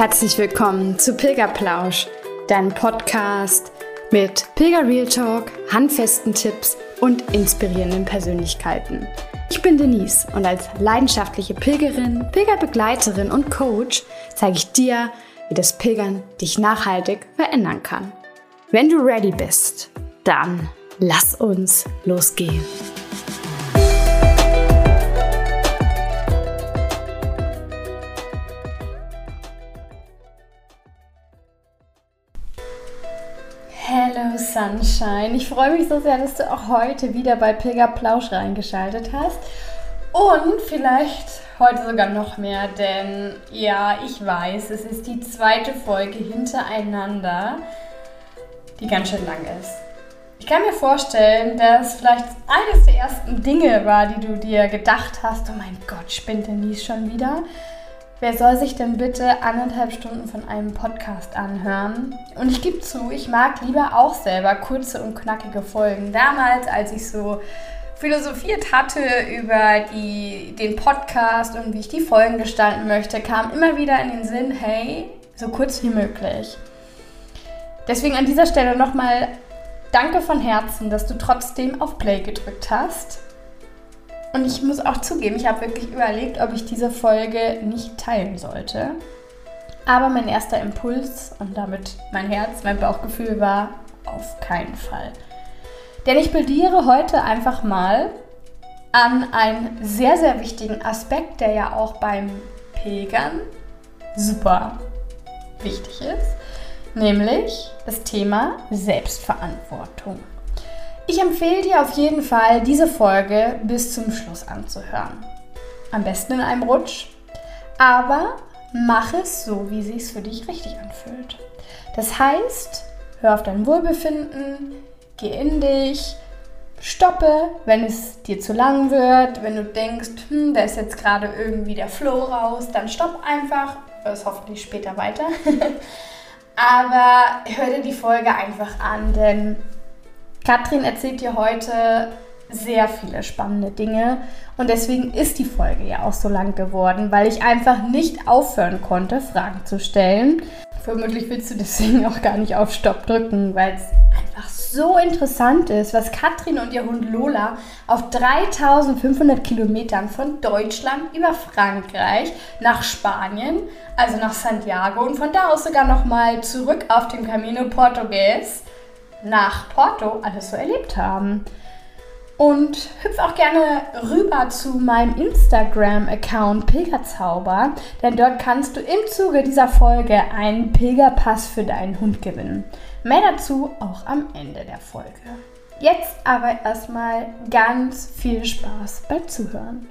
Herzlich willkommen zu Pilgerplausch, deinem Podcast mit Pilger Real Talk, handfesten Tipps und inspirierenden Persönlichkeiten. Ich bin Denise und als leidenschaftliche Pilgerin, Pilgerbegleiterin und Coach zeige ich dir, wie das Pilgern dich nachhaltig verändern kann. Wenn du ready bist, dann lass uns losgehen. Sunshine. Ich freue mich so sehr, dass du auch heute wieder bei Pilgerplausch reingeschaltet hast. Und vielleicht heute sogar noch mehr, denn ja, ich weiß, es ist die zweite Folge hintereinander, die ganz schön lang ist. Ich kann mir vorstellen, dass vielleicht eines der ersten Dinge war, die du dir gedacht hast, oh mein Gott, spinnt Denise schon wieder? Wer soll sich denn bitte anderthalb Stunden von einem Podcast anhören? Und ich gebe zu, ich mag lieber auch selber kurze und knackige Folgen. Damals, als ich so philosophiert hatte über die, den Podcast und wie ich die Folgen gestalten möchte, kam immer wieder in den Sinn, hey, so kurz wie möglich. Deswegen an dieser Stelle nochmal danke von Herzen, dass du trotzdem auf Play gedrückt hast. Und ich muss auch zugeben, ich habe wirklich überlegt, ob ich diese Folge nicht teilen sollte. Aber mein erster Impuls und damit mein Herz, mein Bauchgefühl war auf keinen Fall. Denn ich plädiere heute einfach mal an einen sehr, sehr wichtigen Aspekt, der ja auch beim Pilgern super wichtig ist, nämlich das Thema Selbstverantwortung. Ich empfehle dir auf jeden Fall, diese Folge bis zum Schluss anzuhören. Am besten in einem Rutsch, aber mach es so, wie sich es für dich richtig anfühlt. Das heißt, hör auf dein Wohlbefinden, geh in dich, stoppe, wenn es dir zu lang wird, wenn du denkst, hm, da ist jetzt gerade irgendwie der Flow raus, dann stopp einfach, es hoffentlich später weiter. Aber hör dir die Folge einfach an, denn Katrin erzählt dir heute sehr viele spannende Dinge und deswegen ist die Folge ja auch so lang geworden, weil ich einfach nicht aufhören konnte, Fragen zu stellen. Vermutlich willst du deswegen auch gar nicht auf Stopp drücken, weil es einfach so interessant ist, was Katrin und ihr Hund Lola auf 3500 Kilometern von Deutschland über Frankreich nach Spanien, also nach Santiago und von da aus sogar nochmal zurück auf dem Camino Portugues nach Porto alles so erlebt haben. Und hüpf auch gerne rüber zu meinem Instagram-Account Pilgerzauber, denn dort kannst du im Zuge dieser Folge einen Pilgerpass für deinen Hund gewinnen. Mehr dazu auch am Ende der Folge. Jetzt aber erstmal ganz viel Spaß beim Zuhören.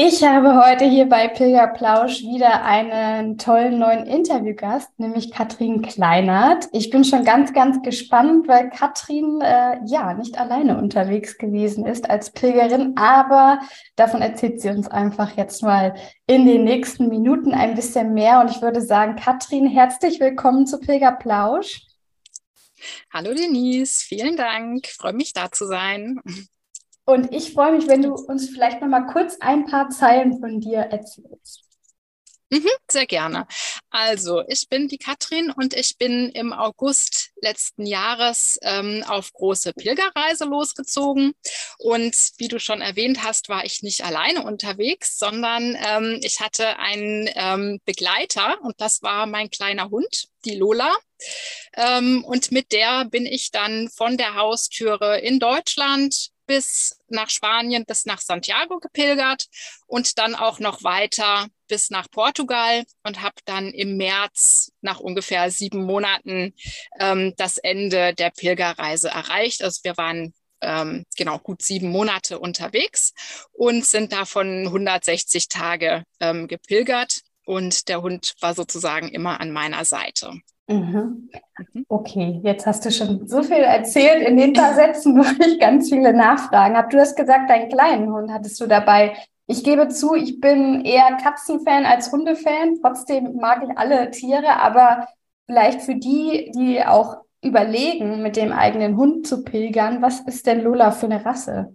Ich habe heute hier bei Pilgerplausch wieder einen tollen neuen Interviewgast, nämlich Katrin Kleinert. Ich bin schon ganz, ganz gespannt, weil Katrin äh, ja nicht alleine unterwegs gewesen ist als Pilgerin, aber davon erzählt sie uns einfach jetzt mal in den nächsten Minuten ein bisschen mehr. Und ich würde sagen, Katrin, herzlich willkommen zu Pilgerplausch. Hallo Denise, vielen Dank. freue mich da zu sein. Und ich freue mich, wenn du uns vielleicht noch mal kurz ein paar Zeilen von dir erzählst. Mhm, sehr gerne. Also, ich bin die Katrin und ich bin im August letzten Jahres ähm, auf große Pilgerreise losgezogen. Und wie du schon erwähnt hast, war ich nicht alleine unterwegs, sondern ähm, ich hatte einen ähm, Begleiter und das war mein kleiner Hund, die Lola. Ähm, und mit der bin ich dann von der Haustüre in Deutschland bis nach Spanien, bis nach Santiago gepilgert und dann auch noch weiter bis nach Portugal und habe dann im März nach ungefähr sieben Monaten ähm, das Ende der Pilgerreise erreicht. Also wir waren ähm, genau gut sieben Monate unterwegs und sind davon 160 Tage ähm, gepilgert und der Hund war sozusagen immer an meiner Seite. Mhm. mhm. Okay, jetzt hast du schon so viel erzählt. In den paar Sätzen ich ganz viele Nachfragen habe. Du hast gesagt, deinen kleinen Hund hattest du dabei. Ich gebe zu, ich bin eher Katzenfan als Hundefan. Trotzdem mag ich alle Tiere, aber vielleicht für die, die auch überlegen, mit dem eigenen Hund zu pilgern, was ist denn Lola für eine Rasse?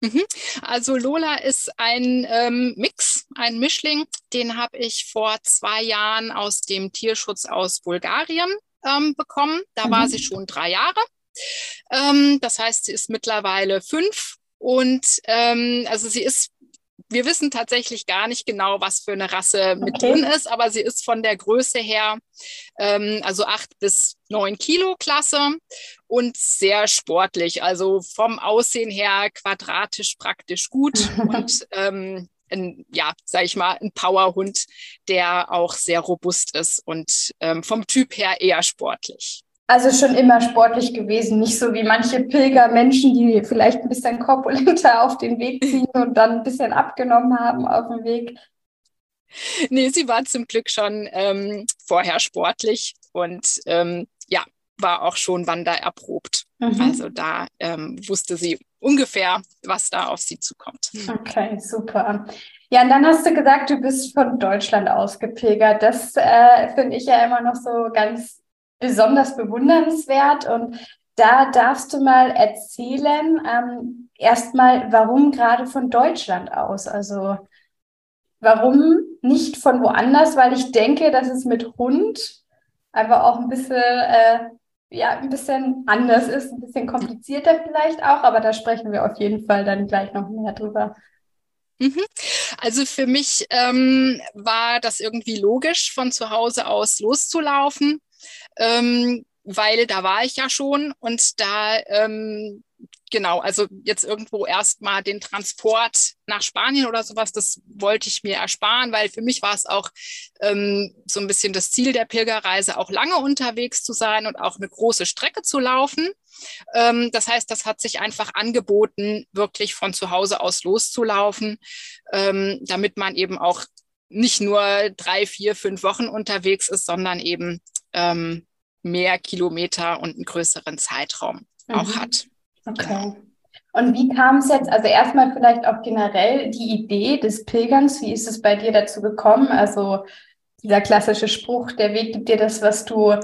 Mhm. Also Lola ist ein ähm, Mix, ein Mischling. Den habe ich vor zwei Jahren aus dem Tierschutz aus Bulgarien ähm, bekommen. Da mhm. war sie schon drei Jahre. Ähm, das heißt, sie ist mittlerweile fünf und ähm, also sie ist wir wissen tatsächlich gar nicht genau, was für eine Rasse mit okay. drin ist, aber sie ist von der Größe her, ähm, also acht bis neun Kilo Klasse und sehr sportlich. Also vom Aussehen her quadratisch praktisch gut und ähm, ein, ja, sag ich mal, ein Powerhund, der auch sehr robust ist und ähm, vom Typ her eher sportlich. Also schon immer sportlich gewesen, nicht so wie manche Pilgermenschen, die vielleicht ein bisschen korpulenter auf den Weg ziehen und dann ein bisschen abgenommen haben auf dem Weg. Nee, sie war zum Glück schon ähm, vorher sportlich und ähm, ja, war auch schon wandererprobt. Mhm. Also da ähm, wusste sie ungefähr, was da auf sie zukommt. Okay, super. Ja, und dann hast du gesagt, du bist von Deutschland ausgepilgert. Das äh, finde ich ja immer noch so ganz besonders bewundernswert. Und da darfst du mal erzählen, ähm, erstmal, warum gerade von Deutschland aus? Also warum nicht von woanders? Weil ich denke, dass es mit Hund einfach auch ein bisschen, äh, ja, ein bisschen anders ist, ein bisschen komplizierter vielleicht auch, aber da sprechen wir auf jeden Fall dann gleich noch mehr drüber. Mhm. Also für mich ähm, war das irgendwie logisch, von zu Hause aus loszulaufen ähm, weil da war ich ja schon und da ähm, genau, also jetzt irgendwo erstmal den Transport nach Spanien oder sowas, das wollte ich mir ersparen, weil für mich war es auch ähm, so ein bisschen das Ziel der Pilgerreise, auch lange unterwegs zu sein und auch eine große Strecke zu laufen. Ähm, das heißt, das hat sich einfach angeboten, wirklich von zu Hause aus loszulaufen, ähm, damit man eben auch nicht nur drei, vier, fünf Wochen unterwegs ist, sondern eben ähm, mehr Kilometer und einen größeren Zeitraum mhm. auch hat. Okay. Genau. Und wie kam es jetzt, also erstmal vielleicht auch generell die Idee des Pilgerns, wie ist es bei dir dazu gekommen? Also dieser klassische Spruch, der Weg gibt dir das, was du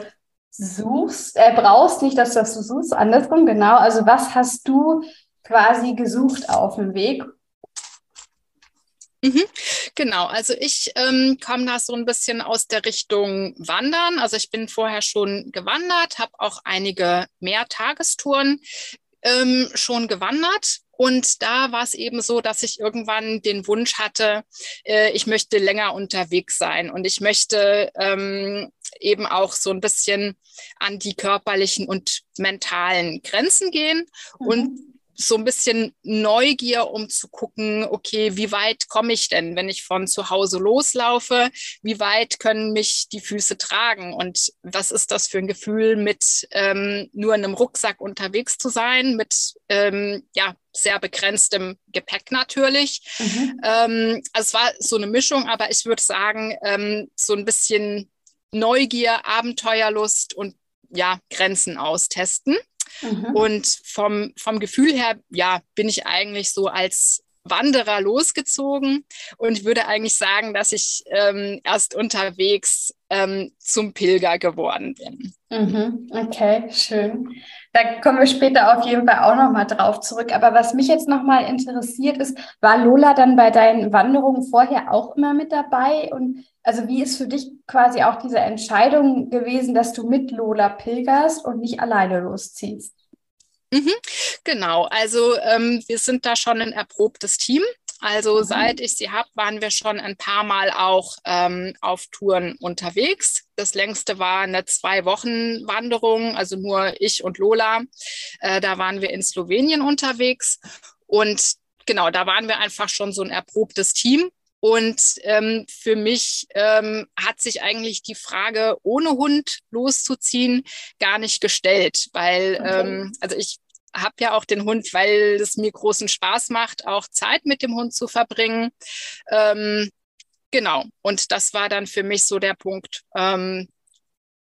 suchst, äh, brauchst, nicht das, was du suchst, andersrum, genau. Also was hast du quasi gesucht auf dem Weg Mhm, genau, also ich ähm, komme da so ein bisschen aus der Richtung Wandern. Also ich bin vorher schon gewandert, habe auch einige Mehrtagestouren ähm, schon gewandert. Und da war es eben so, dass ich irgendwann den Wunsch hatte, äh, ich möchte länger unterwegs sein und ich möchte ähm, eben auch so ein bisschen an die körperlichen und mentalen Grenzen gehen. Mhm. Und so ein bisschen Neugier, um zu gucken, okay, wie weit komme ich denn, wenn ich von zu Hause loslaufe? Wie weit können mich die Füße tragen? Und was ist das für ein Gefühl, mit ähm, nur einem Rucksack unterwegs zu sein, mit ähm, ja, sehr begrenztem Gepäck natürlich. Mhm. Ähm, also es war so eine Mischung, aber ich würde sagen, ähm, so ein bisschen Neugier, Abenteuerlust und ja, Grenzen austesten. Mhm. Und vom, vom Gefühl her, ja, bin ich eigentlich so als Wanderer losgezogen und würde eigentlich sagen, dass ich ähm, erst unterwegs ähm, zum Pilger geworden bin. Mhm, okay, schön. Da kommen wir später auf jeden Fall auch nochmal drauf zurück. Aber was mich jetzt nochmal interessiert ist, war Lola dann bei deinen Wanderungen vorher auch immer mit dabei? Und also wie ist für dich quasi auch diese Entscheidung gewesen, dass du mit Lola pilgerst und nicht alleine losziehst? Mhm, genau, also ähm, wir sind da schon ein erprobtes Team. Also mhm. seit ich sie habe, waren wir schon ein paar Mal auch ähm, auf Touren unterwegs. Das längste war eine zwei Wochen Wanderung, also nur ich und Lola. Äh, da waren wir in Slowenien unterwegs und genau, da waren wir einfach schon so ein erprobtes Team. Und ähm, für mich ähm, hat sich eigentlich die Frage, ohne Hund loszuziehen, gar nicht gestellt, weil okay. ähm, also ich habe ja auch den Hund, weil es mir großen Spaß macht, auch Zeit mit dem Hund zu verbringen. Ähm, genau. Und das war dann für mich so der Punkt. Ähm,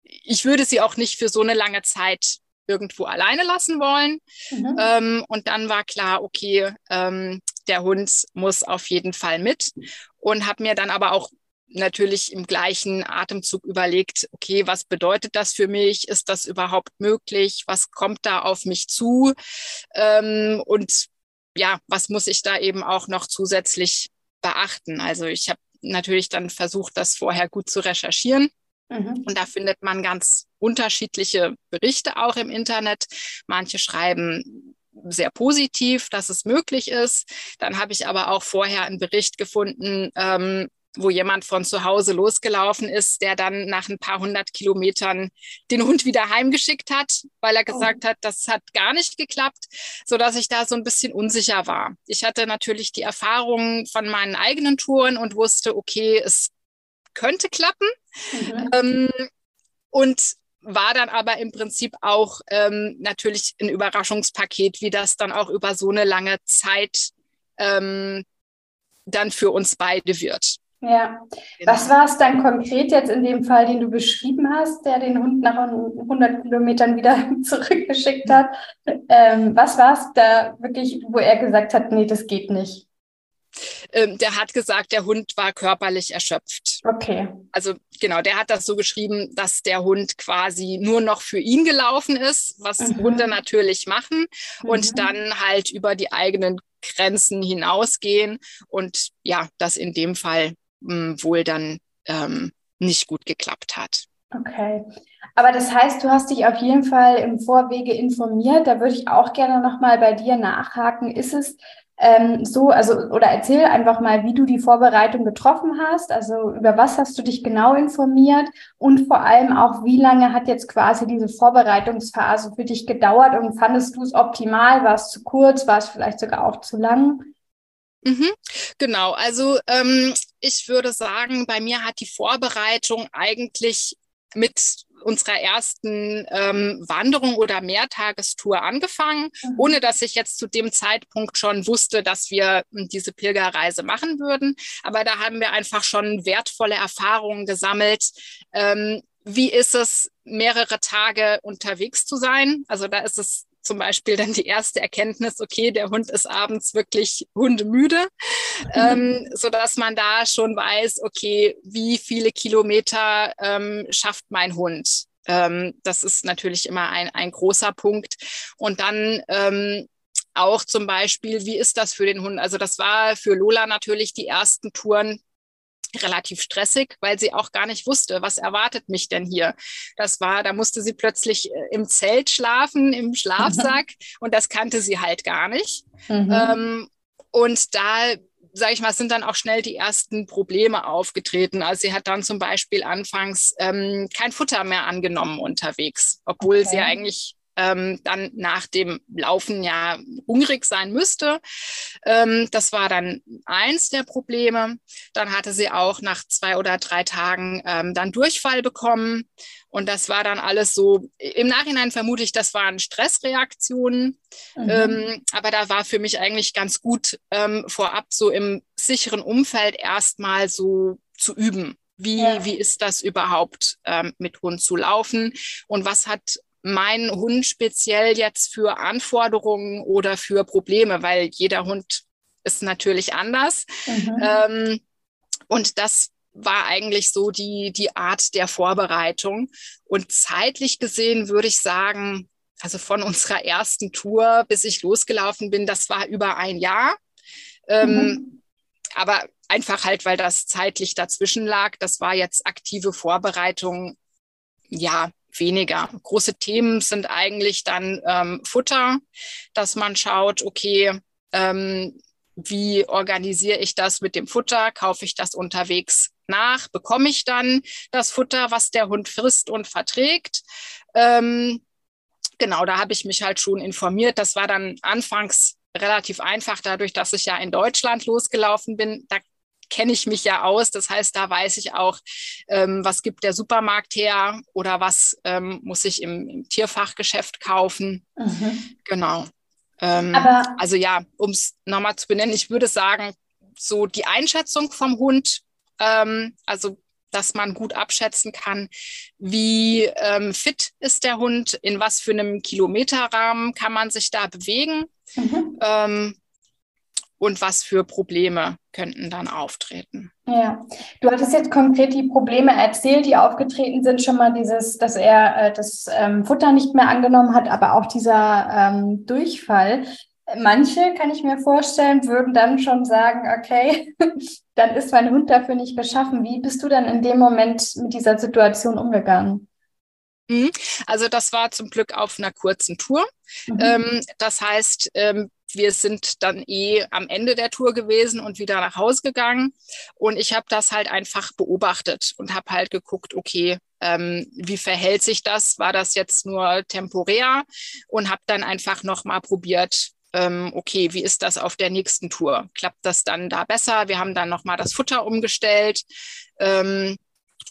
ich würde sie auch nicht für so eine lange Zeit irgendwo alleine lassen wollen. Mhm. Ähm, und dann war klar, okay, ähm, der Hund muss auf jeden Fall mit. Und habe mir dann aber auch natürlich im gleichen Atemzug überlegt, okay, was bedeutet das für mich? Ist das überhaupt möglich? Was kommt da auf mich zu? Ähm, und ja, was muss ich da eben auch noch zusätzlich beachten? Also ich habe natürlich dann versucht, das vorher gut zu recherchieren. Mhm. Und da findet man ganz unterschiedliche Berichte auch im Internet. Manche schreiben sehr positiv, dass es möglich ist. Dann habe ich aber auch vorher einen Bericht gefunden, ähm, wo jemand von zu Hause losgelaufen ist, der dann nach ein paar hundert Kilometern den Hund wieder heimgeschickt hat, weil er oh. gesagt oh. hat, das hat gar nicht geklappt, so dass ich da so ein bisschen unsicher war. Ich hatte natürlich die Erfahrungen von meinen eigenen Touren und wusste, okay, es könnte klappen. Mhm. Ähm, und war dann aber im Prinzip auch ähm, natürlich ein Überraschungspaket, wie das dann auch über so eine lange Zeit ähm, dann für uns beide wird. Ja. Genau. Was war es dann konkret jetzt in dem Fall, den du beschrieben hast, der den Hund nach 100 Kilometern wieder zurückgeschickt hat? Ähm, was war es da wirklich, wo er gesagt hat, nee, das geht nicht? Ähm, der hat gesagt, der Hund war körperlich erschöpft. Okay. Also genau, der hat das so geschrieben, dass der Hund quasi nur noch für ihn gelaufen ist, was mhm. Hunde natürlich machen, mhm. und dann halt über die eigenen Grenzen hinausgehen und ja, das in dem Fall wohl dann ähm, nicht gut geklappt hat. Okay. Aber das heißt, du hast dich auf jeden Fall im Vorwege informiert. Da würde ich auch gerne nochmal bei dir nachhaken. Ist es ähm, so, also, oder erzähl einfach mal, wie du die Vorbereitung getroffen hast. Also, über was hast du dich genau informiert? Und vor allem auch, wie lange hat jetzt quasi diese Vorbereitungsphase für dich gedauert? Und fandest du es optimal? War es zu kurz? War es vielleicht sogar auch zu lang? Mhm, genau, also ähm, ich würde sagen, bei mir hat die Vorbereitung eigentlich mit unserer ersten ähm, Wanderung oder Mehrtagestour angefangen, mhm. ohne dass ich jetzt zu dem Zeitpunkt schon wusste, dass wir hm, diese Pilgerreise machen würden. Aber da haben wir einfach schon wertvolle Erfahrungen gesammelt. Ähm, wie ist es, mehrere Tage unterwegs zu sein? Also da ist es zum Beispiel dann die erste Erkenntnis, okay, der Hund ist abends wirklich hundemüde, ähm, so dass man da schon weiß, okay, wie viele Kilometer ähm, schafft mein Hund? Ähm, das ist natürlich immer ein, ein großer Punkt. Und dann ähm, auch zum Beispiel, wie ist das für den Hund? Also das war für Lola natürlich die ersten Touren relativ stressig, weil sie auch gar nicht wusste, was erwartet mich denn hier. Das war, da musste sie plötzlich äh, im Zelt schlafen, im Schlafsack und das kannte sie halt gar nicht. Mhm. Ähm, und da sage ich mal, sind dann auch schnell die ersten Probleme aufgetreten. Also sie hat dann zum Beispiel anfangs ähm, kein Futter mehr angenommen unterwegs, obwohl okay. sie eigentlich ähm, dann nach dem Laufen ja hungrig sein müsste. Ähm, das war dann eins der Probleme. Dann hatte sie auch nach zwei oder drei Tagen ähm, dann Durchfall bekommen. Und das war dann alles so, im Nachhinein vermute ich, das waren Stressreaktionen. Mhm. Ähm, aber da war für mich eigentlich ganz gut ähm, vorab so im sicheren Umfeld erstmal so zu üben. Wie, ja. wie ist das überhaupt ähm, mit Hund zu laufen? Und was hat mein Hund speziell jetzt für Anforderungen oder für Probleme, weil jeder Hund ist natürlich anders. Mhm. Ähm, und das war eigentlich so die, die Art der Vorbereitung. Und zeitlich gesehen würde ich sagen, also von unserer ersten Tour, bis ich losgelaufen bin, das war über ein Jahr. Ähm, mhm. Aber einfach halt, weil das zeitlich dazwischen lag. Das war jetzt aktive Vorbereitung, ja, weniger. Große Themen sind eigentlich dann ähm, Futter, dass man schaut, okay, ähm, wie organisiere ich das mit dem Futter? Kaufe ich das unterwegs nach? Bekomme ich dann das Futter, was der Hund frisst und verträgt? Ähm, genau, da habe ich mich halt schon informiert. Das war dann anfangs relativ einfach, dadurch, dass ich ja in Deutschland losgelaufen bin. Da kenne ich mich ja aus. Das heißt, da weiß ich auch, ähm, was gibt der Supermarkt her oder was ähm, muss ich im, im Tierfachgeschäft kaufen. Mhm. Genau. Ähm, also ja, um es nochmal zu benennen, ich würde sagen, so die Einschätzung vom Hund, ähm, also dass man gut abschätzen kann, wie ähm, fit ist der Hund, in was für einem Kilometerrahmen kann man sich da bewegen. Mhm. Ähm, und was für Probleme könnten dann auftreten. Ja, du hattest jetzt konkret die Probleme erzählt, die aufgetreten sind. Schon mal dieses, dass er äh, das ähm, Futter nicht mehr angenommen hat, aber auch dieser ähm, Durchfall. manche, kann ich mir vorstellen, würden dann schon sagen, okay, dann ist mein Hund dafür nicht geschaffen. Wie bist du dann in dem Moment mit dieser Situation umgegangen? Mhm. Also das war zum Glück auf einer kurzen Tour. Mhm. Ähm, das heißt, ähm, wir sind dann eh am Ende der Tour gewesen und wieder nach Hause gegangen. Und ich habe das halt einfach beobachtet und habe halt geguckt, okay, ähm, wie verhält sich das? War das jetzt nur temporär? Und habe dann einfach nochmal probiert, ähm, okay, wie ist das auf der nächsten Tour? Klappt das dann da besser? Wir haben dann nochmal das Futter umgestellt ähm,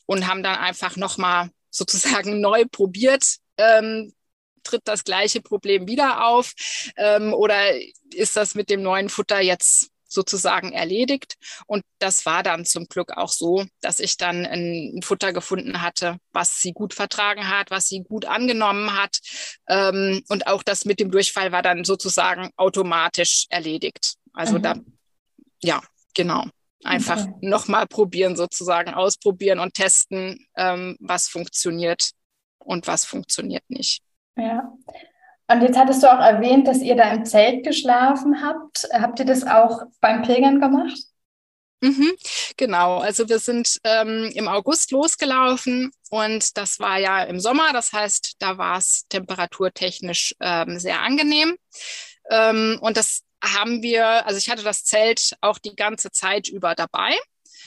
und haben dann einfach nochmal sozusagen neu probiert, ähm, tritt das gleiche Problem wieder auf? Ähm, oder ist das mit dem neuen Futter jetzt sozusagen erledigt. Und das war dann zum Glück auch so, dass ich dann ein Futter gefunden hatte, was sie gut vertragen hat, was sie gut angenommen hat. Ähm, und auch das mit dem Durchfall war dann sozusagen automatisch erledigt. Also mhm. da, ja, genau. Einfach okay. nochmal probieren, sozusagen ausprobieren und testen, ähm, was funktioniert und was funktioniert nicht. Ja. Und jetzt hattest du auch erwähnt, dass ihr da im Zelt geschlafen habt. Habt ihr das auch beim Pilgern gemacht? Mhm, genau, also wir sind ähm, im August losgelaufen und das war ja im Sommer, das heißt, da war es temperaturtechnisch ähm, sehr angenehm. Ähm, und das haben wir, also ich hatte das Zelt auch die ganze Zeit über dabei.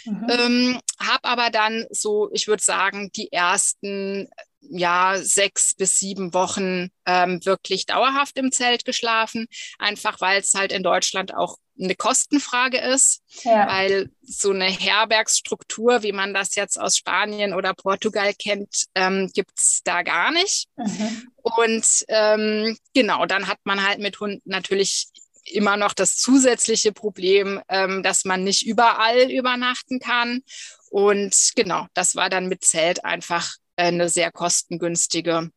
Mhm. Ähm, habe aber dann so, ich würde sagen, die ersten ja, sechs bis sieben Wochen ähm, wirklich dauerhaft im Zelt geschlafen, einfach weil es halt in Deutschland auch eine Kostenfrage ist, ja. weil so eine Herbergsstruktur, wie man das jetzt aus Spanien oder Portugal kennt, ähm, gibt es da gar nicht. Mhm. Und ähm, genau, dann hat man halt mit Hunden natürlich immer noch das zusätzliche Problem, ähm, dass man nicht überall übernachten kann. Und genau, das war dann mit Zelt einfach eine sehr kostengünstige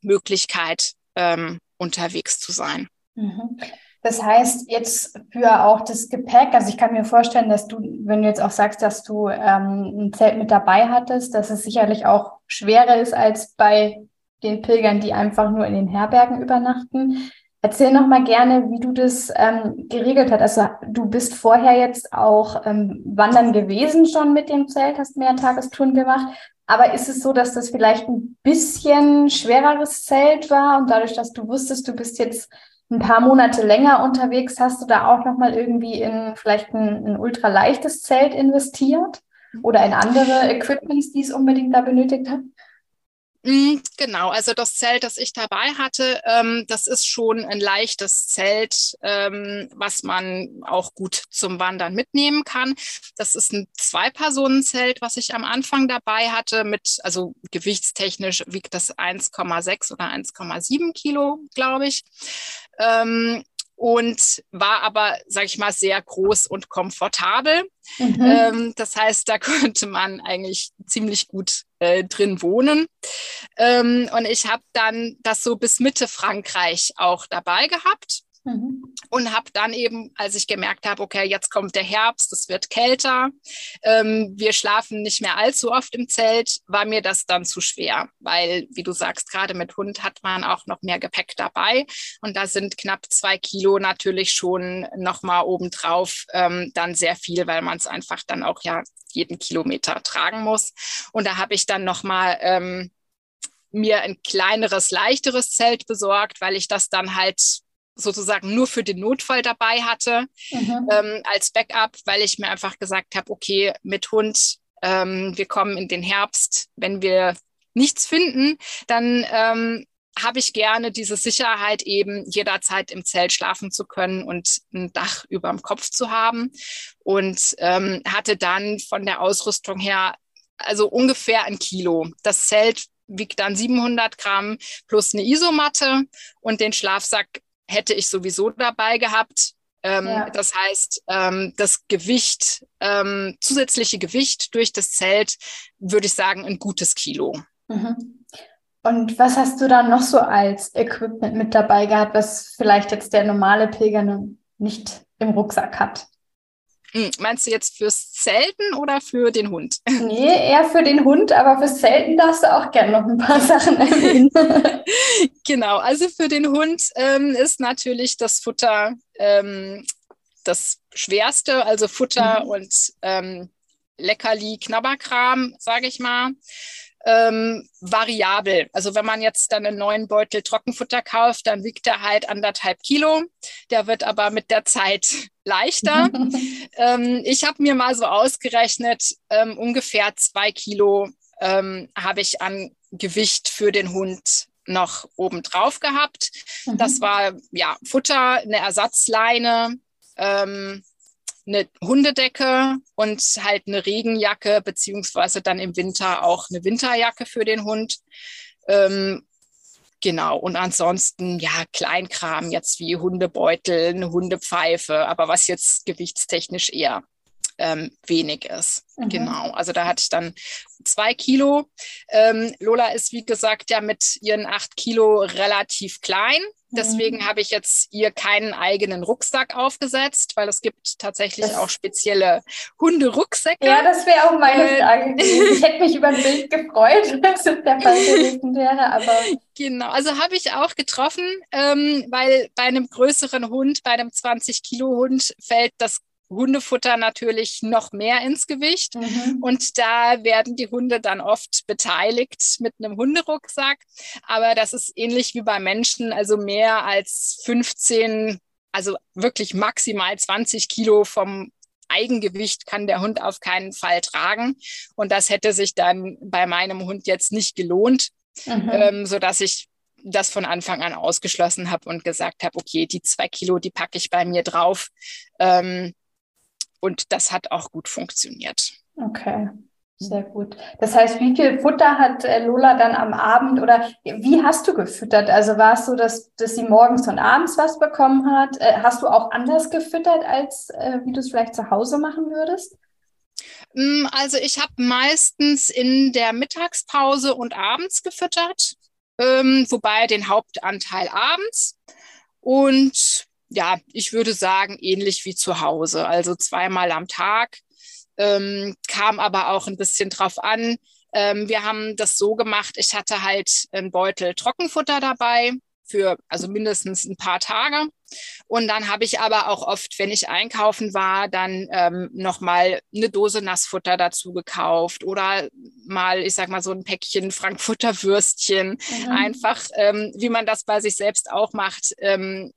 Möglichkeit, ähm, unterwegs zu sein. Mhm. Das heißt, jetzt für auch das Gepäck, also ich kann mir vorstellen, dass du, wenn du jetzt auch sagst, dass du ähm, ein Zelt mit dabei hattest, dass es sicherlich auch schwerer ist als bei den Pilgern, die einfach nur in den Herbergen übernachten. Erzähl noch mal gerne, wie du das ähm, geregelt hast. Also du bist vorher jetzt auch ähm, wandern gewesen schon mit dem Zelt, hast mehr Tagestouren gemacht. Aber ist es so, dass das vielleicht ein bisschen schwereres Zelt war und dadurch, dass du wusstest, du bist jetzt ein paar Monate länger unterwegs, hast du da auch nochmal irgendwie in vielleicht ein, ein ultra leichtes Zelt investiert oder in andere Equipments, die es unbedingt da benötigt hat? Mm, genau, also das Zelt, das ich dabei hatte, ähm, das ist schon ein leichtes Zelt, ähm, was man auch gut zum Wandern mitnehmen kann. Das ist ein Zwei-Personen-Zelt, was ich am Anfang dabei hatte. Mit, also gewichtstechnisch wiegt das 1,6 oder 1,7 Kilo, glaube ich. Ähm, und war aber, sage ich mal, sehr groß und komfortabel. Mhm. Ähm, das heißt, da konnte man eigentlich ziemlich gut äh, drin wohnen. Ähm, und ich habe dann das so bis Mitte Frankreich auch dabei gehabt. Mhm. Und habe dann eben, als ich gemerkt habe, okay, jetzt kommt der Herbst, es wird kälter, ähm, wir schlafen nicht mehr allzu oft im Zelt, war mir das dann zu schwer, weil, wie du sagst, gerade mit Hund hat man auch noch mehr Gepäck dabei und da sind knapp zwei Kilo natürlich schon nochmal obendrauf ähm, dann sehr viel, weil man es einfach dann auch ja jeden Kilometer tragen muss. Und da habe ich dann nochmal ähm, mir ein kleineres, leichteres Zelt besorgt, weil ich das dann halt sozusagen nur für den Notfall dabei hatte mhm. ähm, als Backup, weil ich mir einfach gesagt habe, okay, mit Hund, ähm, wir kommen in den Herbst, wenn wir nichts finden, dann ähm, habe ich gerne diese Sicherheit, eben jederzeit im Zelt schlafen zu können und ein Dach über dem Kopf zu haben. Und ähm, hatte dann von der Ausrüstung her also ungefähr ein Kilo. Das Zelt wiegt dann 700 Gramm plus eine Isomatte und den Schlafsack hätte ich sowieso dabei gehabt. Ähm, ja. Das heißt, ähm, das Gewicht, ähm, zusätzliche Gewicht durch das Zelt, würde ich sagen, ein gutes Kilo. Mhm. Und was hast du dann noch so als Equipment mit dabei gehabt, was vielleicht jetzt der normale Pilger nicht im Rucksack hat? Hm, meinst du jetzt fürs Zelten oder für den Hund? Nee, eher für den Hund, aber fürs Zelten darfst du auch gerne noch ein paar Sachen erwähnen. genau, also für den Hund ähm, ist natürlich das Futter ähm, das Schwerste, also Futter mhm. und ähm, Leckerli, Knabberkram, sage ich mal ähm, variabel. Also wenn man jetzt dann einen neuen Beutel Trockenfutter kauft, dann wiegt er halt anderthalb Kilo. Der wird aber mit der Zeit leichter. ähm, ich habe mir mal so ausgerechnet, ähm, ungefähr zwei Kilo ähm, habe ich an Gewicht für den Hund noch obendrauf gehabt. Mhm. Das war ja Futter, eine Ersatzleine, ähm, eine Hundedecke und halt eine Regenjacke, beziehungsweise dann im Winter auch eine Winterjacke für den Hund. Ähm, genau, und ansonsten ja Kleinkram jetzt wie Hundebeutel, eine Hundepfeife, aber was jetzt gewichtstechnisch eher ähm, wenig ist. Mhm. Genau, also da hatte ich dann zwei Kilo. Ähm, Lola ist, wie gesagt, ja mit ihren acht Kilo relativ klein. Deswegen mhm. habe ich jetzt ihr keinen eigenen Rucksack aufgesetzt, weil es gibt tatsächlich das auch spezielle Hunderucksäcke. Ja, das wäre auch meine äh, Frage. Ich hätte mich über ein Bild gefreut, wenn es der Fall gewesen wäre, aber. Genau, also habe ich auch getroffen, ähm, weil bei einem größeren Hund, bei einem 20-Kilo-Hund, fällt das Hundefutter natürlich noch mehr ins Gewicht. Mhm. Und da werden die Hunde dann oft beteiligt mit einem Hunderucksack. Aber das ist ähnlich wie bei Menschen, also mehr als 15, also wirklich maximal 20 Kilo vom Eigengewicht kann der Hund auf keinen Fall tragen. Und das hätte sich dann bei meinem Hund jetzt nicht gelohnt, mhm. ähm, sodass ich das von Anfang an ausgeschlossen habe und gesagt habe, okay, die zwei Kilo, die packe ich bei mir drauf. Ähm, und das hat auch gut funktioniert. Okay. Sehr gut. Das heißt, wie viel Futter hat äh, Lola dann am Abend oder wie hast du gefüttert? Also war es so, dass, dass sie morgens und abends was bekommen hat? Äh, hast du auch anders gefüttert, als äh, wie du es vielleicht zu Hause machen würdest? Mm, also ich habe meistens in der Mittagspause und abends gefüttert, ähm, wobei den Hauptanteil abends. Und ja, ich würde sagen, ähnlich wie zu Hause, also zweimal am Tag. Ähm, kam aber auch ein bisschen drauf an. Ähm, wir haben das so gemacht, ich hatte halt einen Beutel Trockenfutter dabei für also mindestens ein paar Tage. Und dann habe ich aber auch oft, wenn ich einkaufen war, dann ähm, nochmal eine Dose Nassfutter dazu gekauft oder mal, ich sag mal, so ein Päckchen Frankfurter Würstchen. Mhm. Einfach, ähm, wie man das bei sich selbst auch macht, ähm,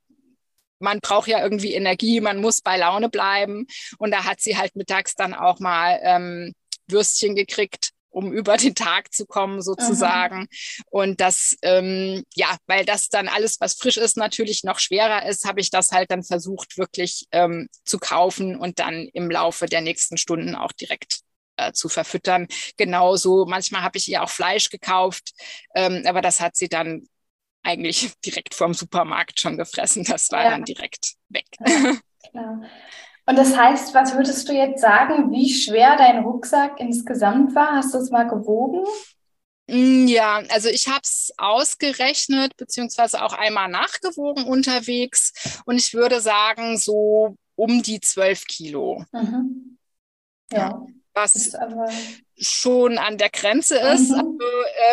man braucht ja irgendwie Energie, man muss bei Laune bleiben. Und da hat sie halt mittags dann auch mal ähm, Würstchen gekriegt um über den Tag zu kommen sozusagen. Mhm. Und das, ähm, ja, weil das dann alles, was frisch ist, natürlich noch schwerer ist, habe ich das halt dann versucht, wirklich ähm, zu kaufen und dann im Laufe der nächsten Stunden auch direkt äh, zu verfüttern. Genauso, manchmal habe ich ihr auch Fleisch gekauft, ähm, aber das hat sie dann eigentlich direkt vorm Supermarkt schon gefressen. Das war ja. dann direkt weg. Ja, Und das heißt, was würdest du jetzt sagen, wie schwer dein Rucksack insgesamt war? Hast du es mal gewogen? Mm, ja, also ich habe es ausgerechnet, beziehungsweise auch einmal nachgewogen unterwegs. Und ich würde sagen, so um die 12 Kilo. Mhm. Ja was schon an der Grenze ist. Mhm. Also,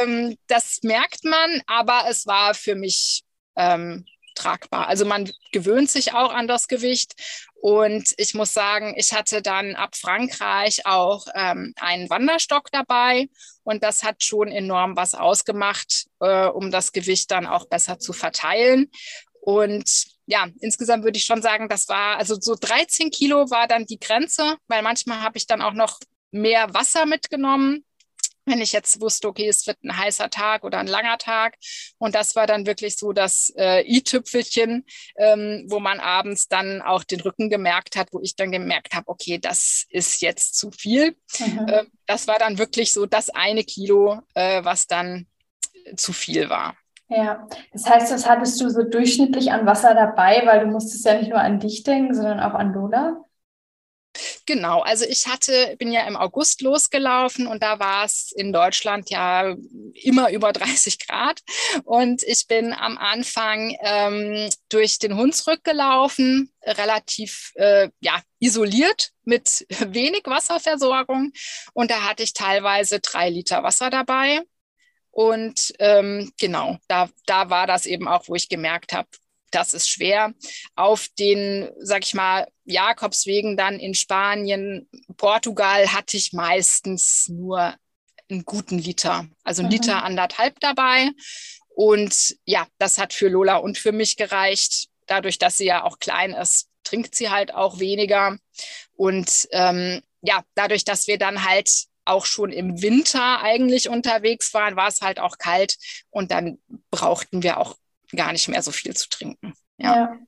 ähm, das merkt man, aber es war für mich ähm, tragbar. Also man gewöhnt sich auch an das Gewicht. Und ich muss sagen, ich hatte dann ab Frankreich auch ähm, einen Wanderstock dabei. Und das hat schon enorm was ausgemacht, äh, um das Gewicht dann auch besser zu verteilen. Und ja, insgesamt würde ich schon sagen, das war, also so 13 Kilo war dann die Grenze, weil manchmal habe ich dann auch noch mehr Wasser mitgenommen. Wenn ich jetzt wusste, okay, es wird ein heißer Tag oder ein langer Tag. Und das war dann wirklich so das äh, i-Tüpfelchen, ähm, wo man abends dann auch den Rücken gemerkt hat, wo ich dann gemerkt habe, okay, das ist jetzt zu viel. Mhm. Äh, das war dann wirklich so das eine Kilo, äh, was dann zu viel war. Ja, das heißt, was hattest du so durchschnittlich an Wasser dabei, weil du musstest ja nicht nur an dich denken, sondern auch an Lola? Genau, also ich hatte, bin ja im August losgelaufen und da war es in Deutschland ja immer über 30 Grad. Und ich bin am Anfang ähm, durch den Hunsrück gelaufen, relativ äh, ja, isoliert mit wenig Wasserversorgung. Und da hatte ich teilweise drei Liter Wasser dabei. Und ähm, genau, da, da war das eben auch, wo ich gemerkt habe, das ist schwer. Auf den, sag ich mal, Jakobswegen dann in Spanien, Portugal hatte ich meistens nur einen guten Liter, also einen mhm. Liter anderthalb dabei. Und ja, das hat für Lola und für mich gereicht. Dadurch, dass sie ja auch klein ist, trinkt sie halt auch weniger. Und ähm, ja, dadurch, dass wir dann halt auch schon im Winter eigentlich unterwegs waren, war es halt auch kalt und dann brauchten wir auch gar nicht mehr so viel zu trinken. Ja. ja.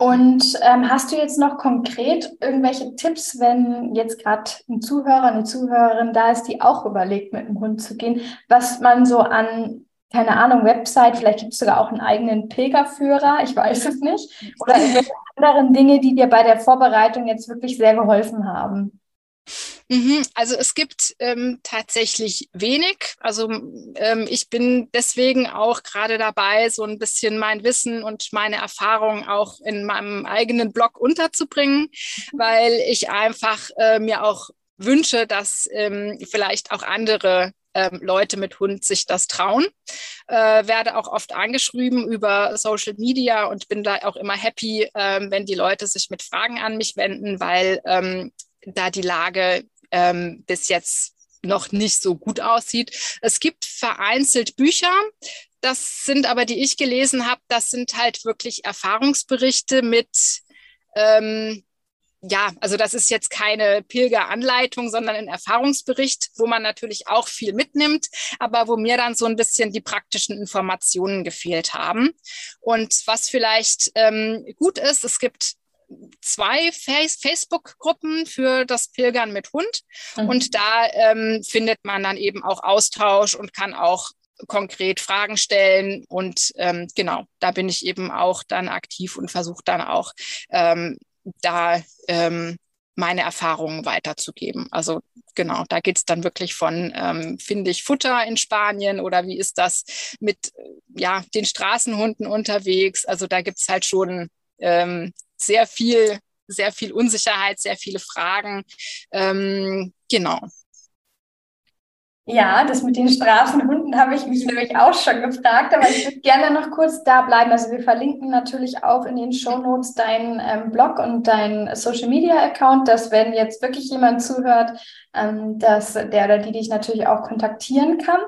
Und ähm, hast du jetzt noch konkret irgendwelche Tipps, wenn jetzt gerade ein Zuhörer, eine Zuhörerin da ist, die auch überlegt, mit dem Hund zu gehen, was man so an, keine Ahnung, Website, vielleicht gibt es sogar auch einen eigenen Pilgerführer, ich weiß es nicht, oder irgendwelche anderen Dinge, die dir bei der Vorbereitung jetzt wirklich sehr geholfen haben? Mhm, also es gibt ähm, tatsächlich wenig. Also ähm, ich bin deswegen auch gerade dabei, so ein bisschen mein Wissen und meine Erfahrungen auch in meinem eigenen Blog unterzubringen, weil ich einfach äh, mir auch wünsche, dass ähm, vielleicht auch andere ähm, Leute mit Hund sich das trauen. Äh, werde auch oft angeschrieben über Social Media und bin da auch immer happy, äh, wenn die Leute sich mit Fragen an mich wenden, weil ähm, da die Lage ähm, bis jetzt noch nicht so gut aussieht. Es gibt vereinzelt Bücher, das sind aber, die ich gelesen habe, das sind halt wirklich Erfahrungsberichte mit, ähm, ja, also das ist jetzt keine Pilgeranleitung, sondern ein Erfahrungsbericht, wo man natürlich auch viel mitnimmt, aber wo mir dann so ein bisschen die praktischen Informationen gefehlt haben. Und was vielleicht ähm, gut ist, es gibt zwei Facebook-Gruppen für das Pilgern mit Hund. Mhm. Und da ähm, findet man dann eben auch Austausch und kann auch konkret Fragen stellen. Und ähm, genau, da bin ich eben auch dann aktiv und versuche dann auch ähm, da ähm, meine Erfahrungen weiterzugeben. Also genau, da geht es dann wirklich von, ähm, finde ich Futter in Spanien oder wie ist das mit ja, den Straßenhunden unterwegs? Also da gibt es halt schon ähm, sehr viel, sehr viel Unsicherheit, sehr viele Fragen. Ähm, genau. Ja, das mit den Straßenhunden habe ich mich nämlich auch schon gefragt, aber ich würde gerne noch kurz da bleiben. Also wir verlinken natürlich auch in den Show Notes deinen ähm, Blog und deinen Social Media Account, dass wenn jetzt wirklich jemand zuhört, ähm, dass der oder die dich natürlich auch kontaktieren kann.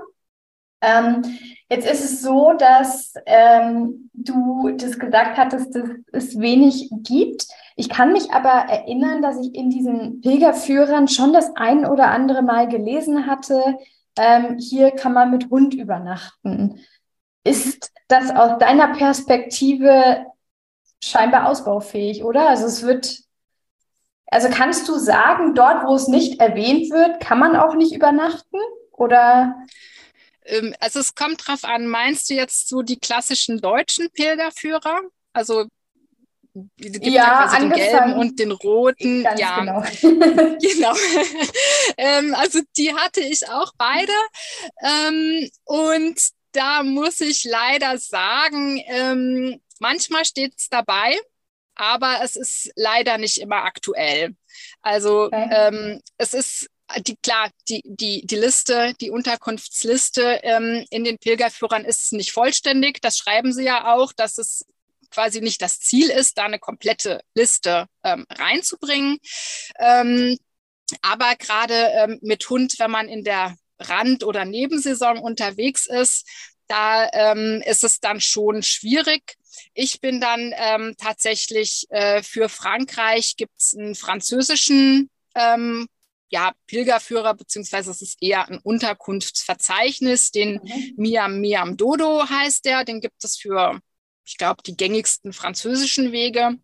Ähm, jetzt ist es so, dass ähm, du das gesagt hattest, dass es wenig gibt. Ich kann mich aber erinnern, dass ich in diesen Pilgerführern schon das ein oder andere Mal gelesen hatte, ähm, hier kann man mit Hund übernachten. Ist das aus deiner Perspektive scheinbar ausbaufähig, oder? Also es wird, also kannst du sagen, dort, wo es nicht erwähnt wird, kann man auch nicht übernachten? Oder? Ähm, also es kommt drauf an, meinst du jetzt so die klassischen deutschen Pilgerführer? Also gibt ja, quasi den gelben und den roten. Ganz ja, genau. genau. ähm, also die hatte ich auch beide. Ähm, und da muss ich leider sagen, ähm, manchmal steht es dabei, aber es ist leider nicht immer aktuell. Also okay. ähm, es ist die, klar, die, die, die Liste, die Unterkunftsliste ähm, in den Pilgerführern ist nicht vollständig. Das schreiben sie ja auch, dass es quasi nicht das Ziel ist, da eine komplette Liste ähm, reinzubringen. Ähm, aber gerade ähm, mit Hund, wenn man in der Rand- oder Nebensaison unterwegs ist, da ähm, ist es dann schon schwierig. Ich bin dann ähm, tatsächlich äh, für Frankreich gibt es einen französischen ähm, ja, Pilgerführer, beziehungsweise es ist eher ein Unterkunftsverzeichnis, den mhm. Miam Miam Dodo heißt der, den gibt es für, ich glaube, die gängigsten französischen Wege.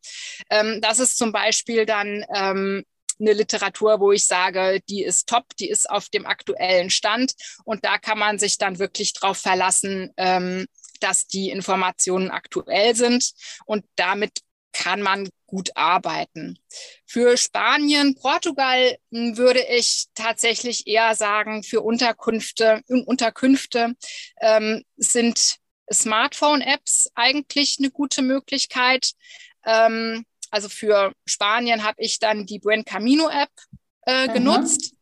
Ähm, das ist zum Beispiel dann ähm, eine Literatur, wo ich sage, die ist top, die ist auf dem aktuellen Stand und da kann man sich dann wirklich drauf verlassen, ähm, dass die Informationen aktuell sind und damit kann man gut arbeiten. Für Spanien, Portugal hm, würde ich tatsächlich eher sagen, für Unterkünfte, Unterkünfte ähm, sind Smartphone-Apps eigentlich eine gute Möglichkeit. Ähm, also für Spanien habe ich dann die Buen Camino-App äh, genutzt,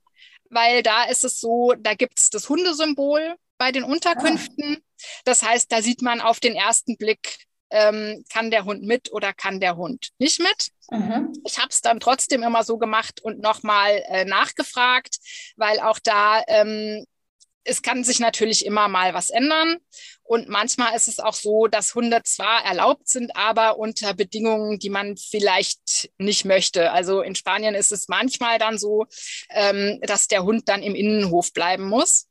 weil da ist es so, da gibt es das Hundesymbol bei den Unterkünften. Ah. Das heißt, da sieht man auf den ersten Blick, ähm, kann der Hund mit oder kann der Hund nicht mit. Mhm. Ich habe es dann trotzdem immer so gemacht und nochmal äh, nachgefragt, weil auch da ähm, es kann sich natürlich immer mal was ändern. Und manchmal ist es auch so, dass Hunde zwar erlaubt sind, aber unter Bedingungen, die man vielleicht nicht möchte. Also in Spanien ist es manchmal dann so, ähm, dass der Hund dann im Innenhof bleiben muss.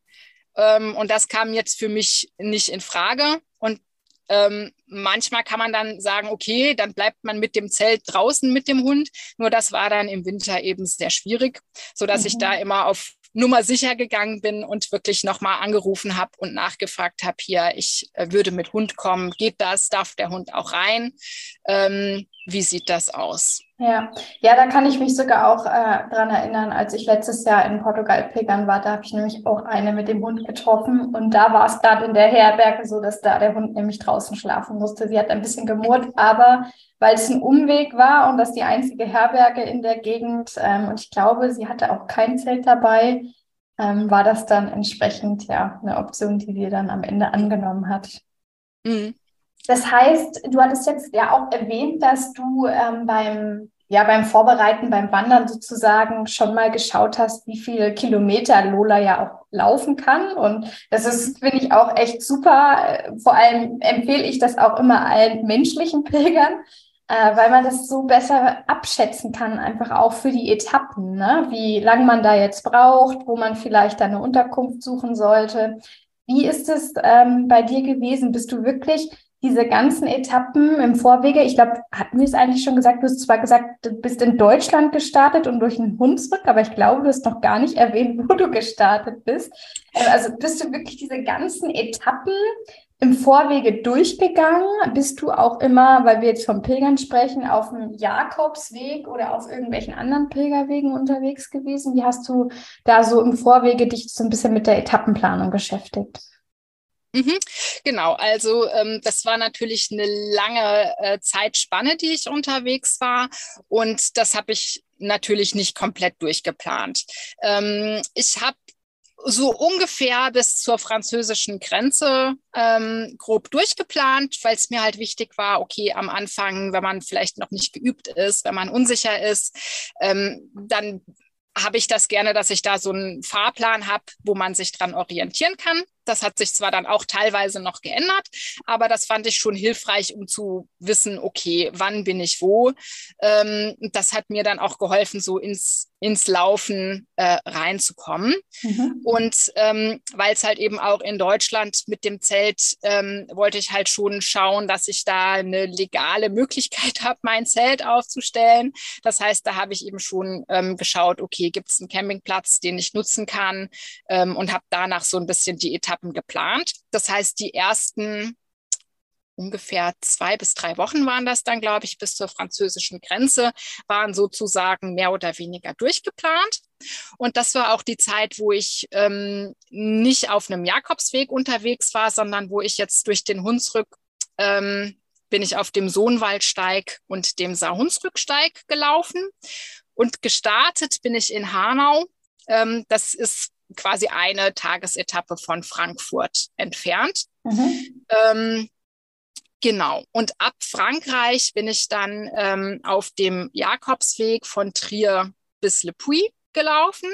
Ähm, und das kam jetzt für mich nicht in Frage. Und ähm, manchmal kann man dann sagen, okay, dann bleibt man mit dem Zelt draußen mit dem Hund. Nur das war dann im Winter eben sehr schwierig, so dass mhm. ich da immer auf Nummer sicher gegangen bin und wirklich nochmal angerufen habe und nachgefragt habe, hier, ich äh, würde mit Hund kommen, geht das, darf der Hund auch rein? Ähm, wie sieht das aus? Ja, ja, da kann ich mich sogar auch äh, dran erinnern, als ich letztes Jahr in Portugal pilgern war, da habe ich nämlich auch eine mit dem Hund getroffen und da war es gerade in der Herberge so, dass da der Hund nämlich draußen schlafen musste. Sie hat ein bisschen gemurrt, aber weil es ein Umweg war und das die einzige Herberge in der Gegend ähm, und ich glaube, sie hatte auch kein Zelt dabei, ähm, war das dann entsprechend ja eine Option, die sie dann am Ende angenommen hat. Mhm. Das heißt, du hattest jetzt ja auch erwähnt, dass du ähm, beim ja beim Vorbereiten, beim Wandern sozusagen schon mal geschaut hast, wie viele Kilometer Lola ja auch laufen kann. Und das ist, finde ich, auch echt super. Vor allem empfehle ich das auch immer allen menschlichen Pilgern, äh, weil man das so besser abschätzen kann, einfach auch für die Etappen, ne? wie lange man da jetzt braucht, wo man vielleicht eine Unterkunft suchen sollte. Wie ist es ähm, bei dir gewesen? Bist du wirklich diese ganzen Etappen im Vorwege, ich glaube, hatten wir es eigentlich schon gesagt, du hast zwar gesagt, du bist in Deutschland gestartet und durch einen Hunsrück, aber ich glaube, du hast noch gar nicht erwähnt, wo du gestartet bist. Äh, also bist du wirklich diese ganzen Etappen im Vorwege durchgegangen? Bist du auch immer, weil wir jetzt vom Pilgern sprechen, auf dem Jakobsweg oder auf irgendwelchen anderen Pilgerwegen unterwegs gewesen? Wie hast du da so im Vorwege dich so ein bisschen mit der Etappenplanung beschäftigt? Mhm, genau, also ähm, das war natürlich eine lange äh, Zeitspanne, die ich unterwegs war und das habe ich natürlich nicht komplett durchgeplant. Ähm, ich habe so ungefähr bis zur französischen Grenze ähm, grob durchgeplant, weil es mir halt wichtig war, okay, am Anfang, wenn man vielleicht noch nicht geübt ist, wenn man unsicher ist, ähm, dann habe ich das gerne, dass ich da so einen Fahrplan habe, wo man sich dran orientieren kann. Das hat sich zwar dann auch teilweise noch geändert, aber das fand ich schon hilfreich, um zu wissen, okay, wann bin ich wo. Ähm, das hat mir dann auch geholfen, so ins, ins Laufen äh, reinzukommen. Mhm. Und ähm, weil es halt eben auch in Deutschland mit dem Zelt, ähm, wollte ich halt schon schauen, dass ich da eine legale Möglichkeit habe, mein Zelt aufzustellen. Das heißt, da habe ich eben schon ähm, geschaut, okay, gibt es einen Campingplatz, den ich nutzen kann ähm, und habe danach so ein bisschen die Etappe Etappen geplant. Das heißt, die ersten ungefähr zwei bis drei Wochen waren das dann, glaube ich, bis zur französischen Grenze, waren sozusagen mehr oder weniger durchgeplant. Und das war auch die Zeit, wo ich ähm, nicht auf einem Jakobsweg unterwegs war, sondern wo ich jetzt durch den Hunsrück ähm, bin ich auf dem Sohnwaldsteig und dem Saarhunsrücksteig gelaufen. Und gestartet bin ich in Hanau. Ähm, das ist quasi eine Tagesetappe von Frankfurt entfernt. Mhm. Ähm, genau. Und ab Frankreich bin ich dann ähm, auf dem Jakobsweg von Trier bis Le Puy gelaufen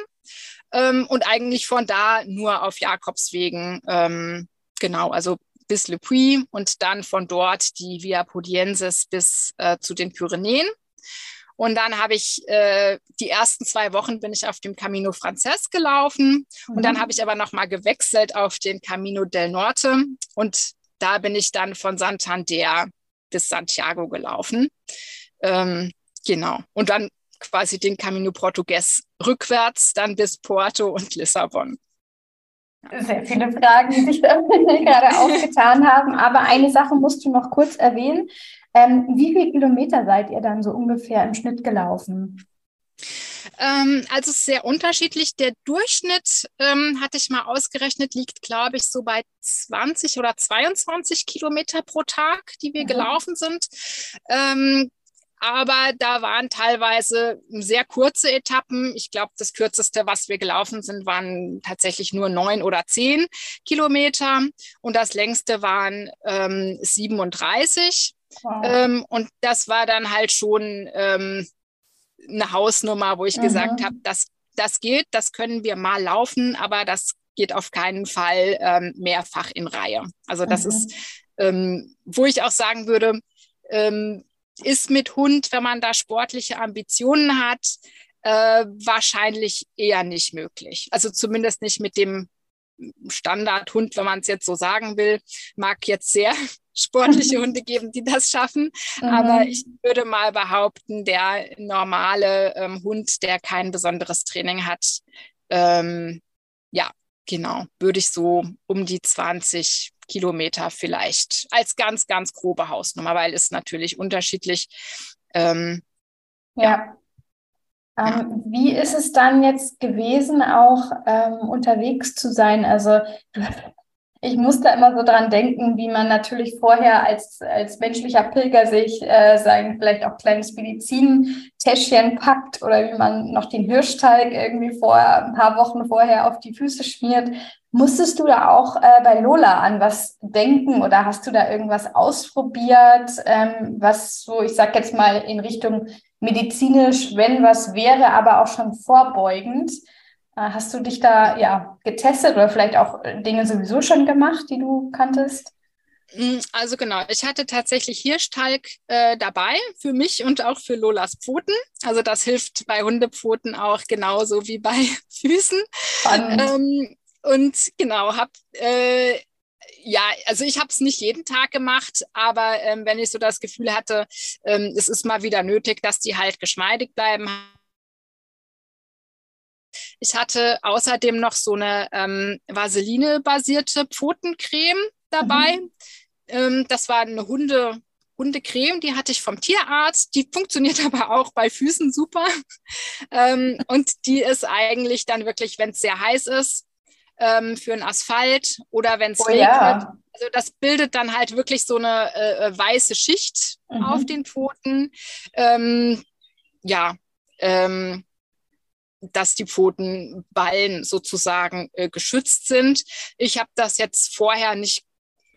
ähm, und eigentlich von da nur auf Jakobswegen, ähm, genau, also bis Le Puy und dann von dort die Via Podiensis bis äh, zu den Pyrenäen. Und dann habe ich äh, die ersten zwei Wochen bin ich auf dem Camino Frances gelaufen mhm. und dann mhm. habe ich aber noch mal gewechselt auf den Camino del Norte und da bin ich dann von Santander bis Santiago gelaufen. Ähm, genau. Und dann quasi den Camino Portugues rückwärts, dann bis Porto und Lissabon. Sehr viele Fragen, die sich da gerade aufgetan haben. Aber eine Sache musst du noch kurz erwähnen. Ähm, wie viele Kilometer seid ihr dann so ungefähr im Schnitt gelaufen? Ähm, also sehr unterschiedlich. Der Durchschnitt, ähm, hatte ich mal ausgerechnet, liegt, glaube ich, so bei 20 oder 22 Kilometer pro Tag, die wir mhm. gelaufen sind. Ähm, aber da waren teilweise sehr kurze Etappen. Ich glaube, das kürzeste, was wir gelaufen sind, waren tatsächlich nur neun oder zehn Kilometer und das längste waren ähm, 37. Wow. Ähm, und das war dann halt schon ähm, eine Hausnummer, wo ich mhm. gesagt habe, das, das geht, das können wir mal laufen, aber das geht auf keinen Fall ähm, mehrfach in Reihe. Also das mhm. ist, ähm, wo ich auch sagen würde, ähm, ist mit Hund, wenn man da sportliche Ambitionen hat, äh, wahrscheinlich eher nicht möglich. Also zumindest nicht mit dem Standardhund, wenn man es jetzt so sagen will. Mag jetzt sehr sportliche Hunde geben, die das schaffen. Mhm. Aber ich würde mal behaupten, der normale ähm, Hund, der kein besonderes Training hat, ähm, ja, genau, würde ich so um die 20 Kilometer vielleicht als ganz, ganz grobe Hausnummer, weil es natürlich unterschiedlich. Ähm, ja. ja. Ähm, wie ist es dann jetzt gewesen, auch ähm, unterwegs zu sein? Also ich muss da immer so dran denken, wie man natürlich vorher als, als menschlicher Pilger sich äh, sein vielleicht auch kleines Medizintäschchen packt oder wie man noch den Hirschteig irgendwie vor ein paar Wochen vorher auf die Füße schmiert. Musstest du da auch äh, bei Lola an was denken oder hast du da irgendwas ausprobiert, ähm, was so, ich sag jetzt mal in Richtung medizinisch, wenn was wäre, aber auch schon vorbeugend? Äh, hast du dich da ja getestet oder vielleicht auch Dinge sowieso schon gemacht, die du kanntest? Mm, also genau, ich hatte tatsächlich Hirschtalg äh, dabei für mich und auch für Lolas Pfoten. Also das hilft bei Hundepfoten auch genauso wie bei Füßen. Ähm, und genau, habe äh, ja, also ich habe es nicht jeden Tag gemacht, aber ähm, wenn ich so das Gefühl hatte, ähm, es ist mal wieder nötig, dass die halt geschmeidig bleiben. Ich hatte außerdem noch so eine ähm, Vaseline-basierte Pfotencreme dabei. Mhm. Ähm, das war eine Hunde, Hundecreme, die hatte ich vom Tierarzt. Die funktioniert aber auch bei Füßen super. ähm, und die ist eigentlich dann wirklich, wenn es sehr heiß ist, ähm, für einen Asphalt oder wenn es oh, regnet. Ja. Also das bildet dann halt wirklich so eine äh, äh, weiße Schicht mhm. auf den Pfoten. Ähm, ja, ähm, dass die Pfotenballen sozusagen äh, geschützt sind. Ich habe das jetzt vorher nicht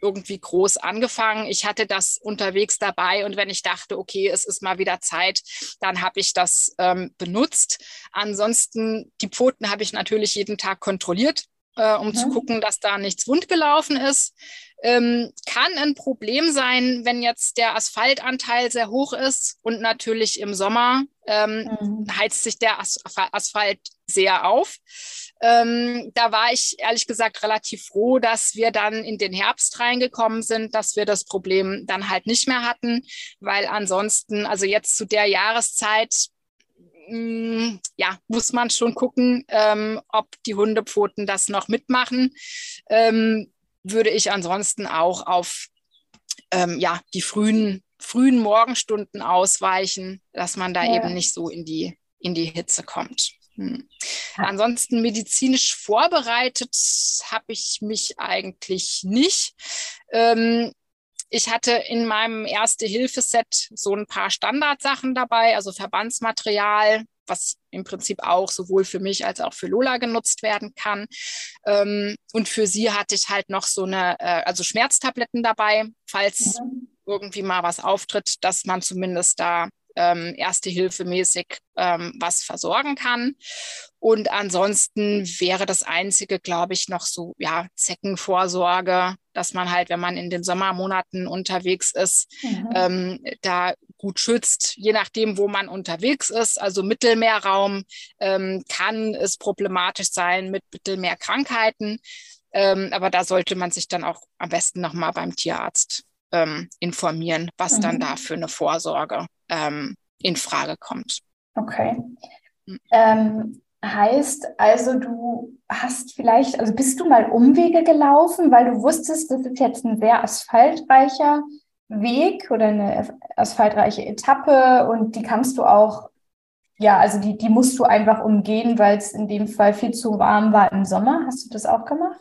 irgendwie groß angefangen. Ich hatte das unterwegs dabei und wenn ich dachte, okay, es ist mal wieder Zeit, dann habe ich das ähm, benutzt. Ansonsten, die Pfoten habe ich natürlich jeden Tag kontrolliert äh, um mhm. zu gucken, dass da nichts wund gelaufen ist. Ähm, kann ein Problem sein, wenn jetzt der Asphaltanteil sehr hoch ist und natürlich im Sommer ähm, mhm. heizt sich der As Asphalt sehr auf. Ähm, da war ich ehrlich gesagt relativ froh, dass wir dann in den Herbst reingekommen sind, dass wir das Problem dann halt nicht mehr hatten, weil ansonsten, also jetzt zu der Jahreszeit, ja, muss man schon gucken, ähm, ob die Hundepfoten das noch mitmachen. Ähm, würde ich ansonsten auch auf ähm, ja, die frühen, frühen Morgenstunden ausweichen, dass man da ja. eben nicht so in die, in die Hitze kommt. Hm. Ansonsten medizinisch vorbereitet habe ich mich eigentlich nicht. Ähm, ich hatte in meinem Erste-Hilfe-Set so ein paar Standardsachen dabei, also Verbandsmaterial, was im Prinzip auch sowohl für mich als auch für Lola genutzt werden kann. Ähm, und für sie hatte ich halt noch so eine, äh, also Schmerztabletten dabei, falls mhm. irgendwie mal was auftritt, dass man zumindest da ähm, Erste Hilfe mäßig ähm, was versorgen kann. Und ansonsten wäre das Einzige, glaube ich, noch so, ja, Zeckenvorsorge, dass man halt, wenn man in den Sommermonaten unterwegs ist, mhm. ähm, da gut schützt, je nachdem, wo man unterwegs ist. Also Mittelmeerraum ähm, kann es problematisch sein mit Mittelmeerkrankheiten. Ähm, aber da sollte man sich dann auch am besten nochmal beim Tierarzt ähm, informieren, was mhm. dann da für eine Vorsorge ähm, in Frage kommt. Okay. Mhm. Ähm, heißt also, du hast vielleicht, also bist du mal Umwege gelaufen, weil du wusstest, das ist jetzt ein sehr asphaltreicher Weg oder eine asphaltreiche Etappe und die kannst du auch, ja, also die, die musst du einfach umgehen, weil es in dem Fall viel zu warm war im Sommer. Hast du das auch gemacht?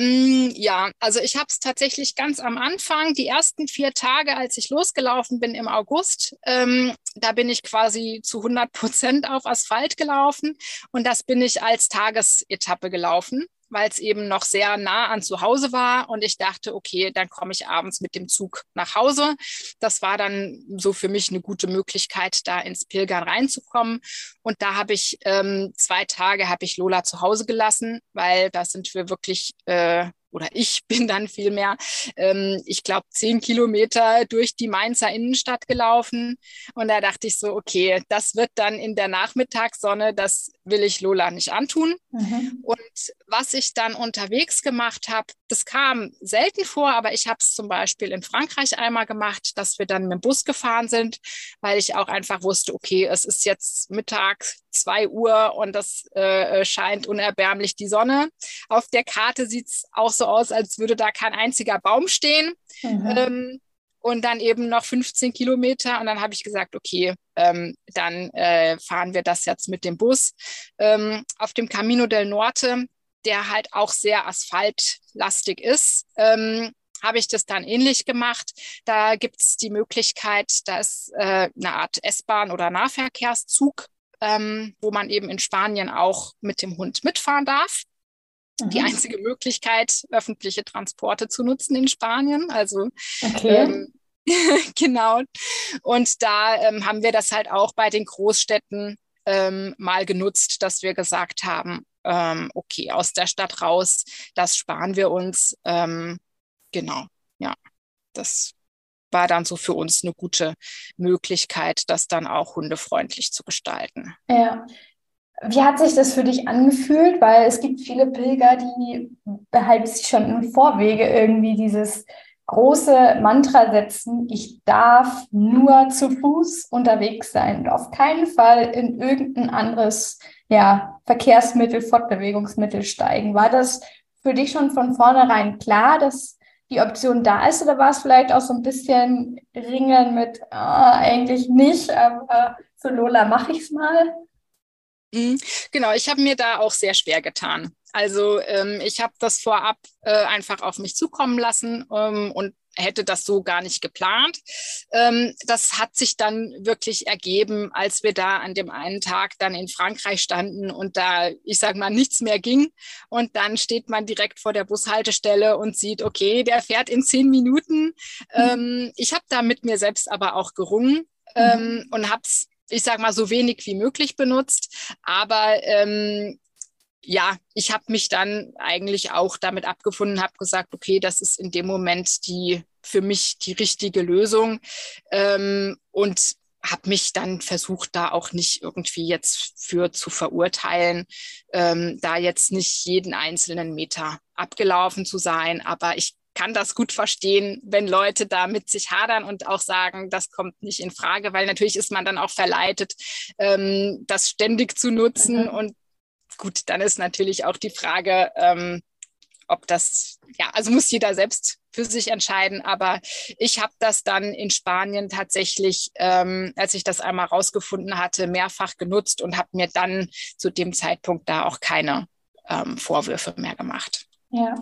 Mm, ja, also ich habe es tatsächlich ganz am Anfang, die ersten vier Tage, als ich losgelaufen bin im August, ähm, da bin ich quasi zu 100 Prozent auf Asphalt gelaufen und das bin ich als Tagesetappe gelaufen weil es eben noch sehr nah an zu Hause war. Und ich dachte, okay, dann komme ich abends mit dem Zug nach Hause. Das war dann so für mich eine gute Möglichkeit, da ins Pilgern reinzukommen. Und da habe ich ähm, zwei Tage habe ich Lola zu Hause gelassen, weil da sind wir wirklich äh, oder ich bin dann vielmehr, ähm, ich glaube, zehn Kilometer durch die Mainzer Innenstadt gelaufen. Und da dachte ich so, okay, das wird dann in der Nachmittagssonne, das will ich Lola nicht antun. Mhm. Und was ich dann unterwegs gemacht habe, das kam selten vor, aber ich habe es zum Beispiel in Frankreich einmal gemacht, dass wir dann mit dem Bus gefahren sind, weil ich auch einfach wusste, okay, es ist jetzt Mittag, zwei Uhr und das äh, scheint unerbärmlich die Sonne. Auf der Karte sieht es auch so aus, als würde da kein einziger Baum stehen. Mhm. Ähm, und dann eben noch 15 Kilometer. Und dann habe ich gesagt, okay, ähm, dann äh, fahren wir das jetzt mit dem Bus. Ähm, auf dem Camino del Norte, der halt auch sehr asphaltlastig ist, ähm, habe ich das dann ähnlich gemacht. Da gibt es die Möglichkeit, da ist äh, eine Art S-Bahn oder Nahverkehrszug, ähm, wo man eben in Spanien auch mit dem Hund mitfahren darf die mhm. einzige Möglichkeit, öffentliche Transporte zu nutzen in Spanien. Also okay. ähm, genau. Und da ähm, haben wir das halt auch bei den Großstädten ähm, mal genutzt, dass wir gesagt haben, ähm, okay, aus der Stadt raus, das sparen wir uns. Ähm, genau, ja, das war dann so für uns eine gute Möglichkeit, das dann auch hundefreundlich zu gestalten. Ja, wie hat sich das für dich angefühlt? Weil es gibt viele Pilger, die halt sich schon im Vorwege irgendwie dieses große Mantra setzen, ich darf nur zu Fuß unterwegs sein und auf keinen Fall in irgendein anderes ja, Verkehrsmittel, Fortbewegungsmittel steigen. War das für dich schon von vornherein klar, dass die Option da ist oder war es vielleicht auch so ein bisschen Ringen mit, oh, eigentlich nicht, aber so Lola, mache ich es mal? Mhm. Genau, ich habe mir da auch sehr schwer getan. Also ähm, ich habe das vorab äh, einfach auf mich zukommen lassen ähm, und hätte das so gar nicht geplant. Ähm, das hat sich dann wirklich ergeben, als wir da an dem einen Tag dann in Frankreich standen und da, ich sage mal, nichts mehr ging. Und dann steht man direkt vor der Bushaltestelle und sieht, okay, der fährt in zehn Minuten. Mhm. ich habe da mit mir selbst aber auch gerungen. Mhm. und habe es ich sage mal, so wenig wie möglich benutzt. Aber ähm, ja, ich habe mich dann eigentlich auch damit abgefunden, habe gesagt, okay, das ist in dem Moment die für mich die richtige Lösung ähm, und habe mich dann versucht, da auch nicht irgendwie jetzt für zu verurteilen, ähm, da jetzt nicht jeden einzelnen Meter abgelaufen zu sein. Aber ich kann das gut verstehen, wenn Leute da mit sich hadern und auch sagen, das kommt nicht in Frage, weil natürlich ist man dann auch verleitet, ähm, das ständig zu nutzen. Mhm. Und gut, dann ist natürlich auch die Frage, ähm, ob das, ja, also muss jeder selbst für sich entscheiden. Aber ich habe das dann in Spanien tatsächlich, ähm, als ich das einmal rausgefunden hatte, mehrfach genutzt und habe mir dann zu dem Zeitpunkt da auch keine ähm, Vorwürfe mehr gemacht. Ja.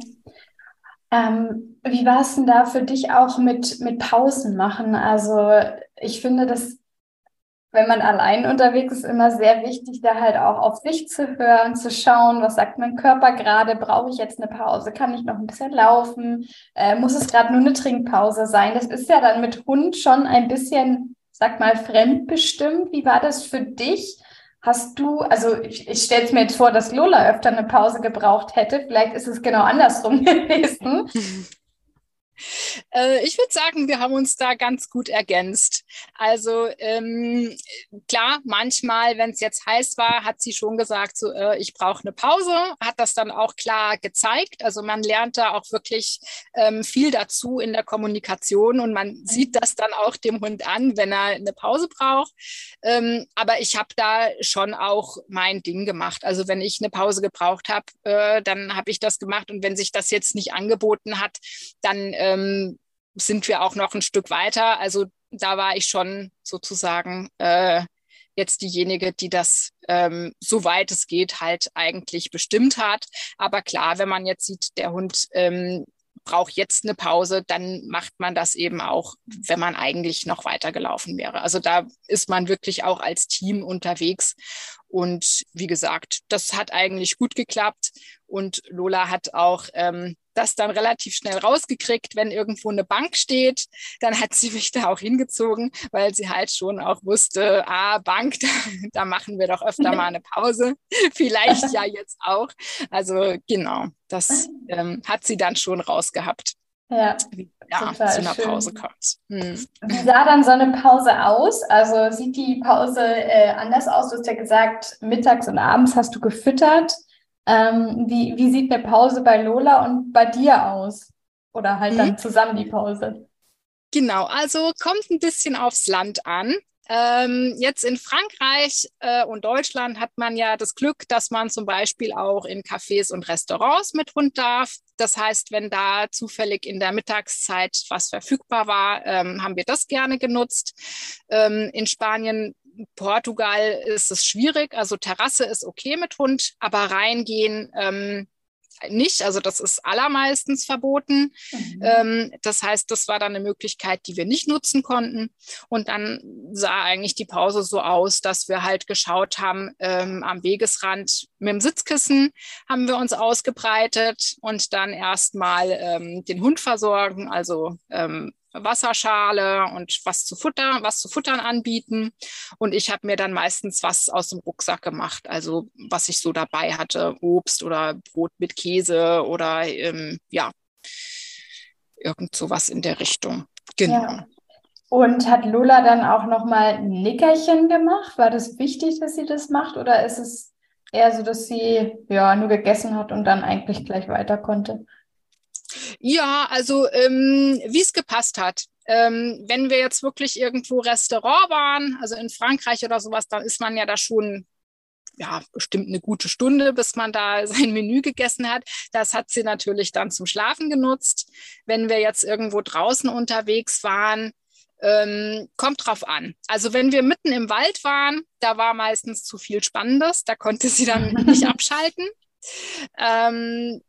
Ähm, wie war es denn da für dich auch mit, mit Pausen machen? Also ich finde das, wenn man allein unterwegs ist, immer sehr wichtig, da halt auch auf sich zu hören, zu schauen, was sagt mein Körper gerade, brauche ich jetzt eine Pause, kann ich noch ein bisschen laufen, äh, muss es gerade nur eine Trinkpause sein? Das ist ja dann mit Hund schon ein bisschen, sag mal, fremdbestimmt. Wie war das für dich? Hast du, also ich, ich stelle es mir jetzt vor, dass Lola öfter eine Pause gebraucht hätte. Vielleicht ist es genau andersrum gewesen. Äh, ich würde sagen, wir haben uns da ganz gut ergänzt. Also ähm, klar, manchmal, wenn es jetzt heiß war, hat sie schon gesagt, so, äh, ich brauche eine Pause, hat das dann auch klar gezeigt. Also man lernt da auch wirklich ähm, viel dazu in der Kommunikation und man sieht das dann auch dem Hund an, wenn er eine Pause braucht. Ähm, aber ich habe da schon auch mein Ding gemacht. Also wenn ich eine Pause gebraucht habe, äh, dann habe ich das gemacht und wenn sich das jetzt nicht angeboten hat, dann äh, ähm, sind wir auch noch ein Stück weiter. Also da war ich schon sozusagen äh, jetzt diejenige, die das, ähm, soweit es geht, halt eigentlich bestimmt hat. Aber klar, wenn man jetzt sieht, der Hund ähm, braucht jetzt eine Pause, dann macht man das eben auch, wenn man eigentlich noch weitergelaufen wäre. Also da ist man wirklich auch als Team unterwegs. Und wie gesagt, das hat eigentlich gut geklappt. Und Lola hat auch ähm, das dann relativ schnell rausgekriegt, wenn irgendwo eine Bank steht. Dann hat sie mich da auch hingezogen, weil sie halt schon auch wusste, ah, Bank, da, da machen wir doch öfter mal eine Pause. Vielleicht ja jetzt auch. Also genau, das ähm, hat sie dann schon rausgehabt. Ja, ja zu einer schön. Pause kommt. Hm. Wie sah dann so eine Pause aus? Also sieht die Pause äh, anders aus? Du hast ja gesagt, mittags und abends hast du gefüttert. Ähm, wie, wie sieht eine Pause bei Lola und bei dir aus? Oder halt mhm. dann zusammen die Pause? Genau, also kommt ein bisschen aufs Land an. Ähm, jetzt in Frankreich äh, und Deutschland hat man ja das Glück, dass man zum Beispiel auch in Cafés und Restaurants mit Hund darf. Das heißt, wenn da zufällig in der Mittagszeit was verfügbar war, ähm, haben wir das gerne genutzt. Ähm, in Spanien Portugal ist es schwierig. Also Terrasse ist okay mit Hund, aber reingehen ähm, nicht. Also das ist allermeistens verboten. Mhm. Ähm, das heißt, das war dann eine Möglichkeit, die wir nicht nutzen konnten. Und dann sah eigentlich die Pause so aus, dass wir halt geschaut haben, ähm, am Wegesrand mit dem Sitzkissen haben wir uns ausgebreitet und dann erstmal ähm, den Hund versorgen, also ähm, Wasserschale und was zu futtern, was zu futtern anbieten. Und ich habe mir dann meistens was aus dem Rucksack gemacht, also was ich so dabei hatte, Obst oder Brot mit Käse oder ähm, ja, irgend sowas in der Richtung. Genau. Ja. Und hat Lola dann auch nochmal ein Nickerchen gemacht? War das wichtig, dass sie das macht? Oder ist es eher so, dass sie ja nur gegessen hat und dann eigentlich gleich weiter konnte? Ja, also ähm, wie es gepasst hat. Ähm, wenn wir jetzt wirklich irgendwo Restaurant waren, also in Frankreich oder sowas, dann ist man ja da schon ja, bestimmt eine gute Stunde, bis man da sein Menü gegessen hat. Das hat sie natürlich dann zum Schlafen genutzt. Wenn wir jetzt irgendwo draußen unterwegs waren, ähm, kommt drauf an. Also wenn wir mitten im Wald waren, da war meistens zu viel Spannendes, da konnte sie dann nicht abschalten. Ähm,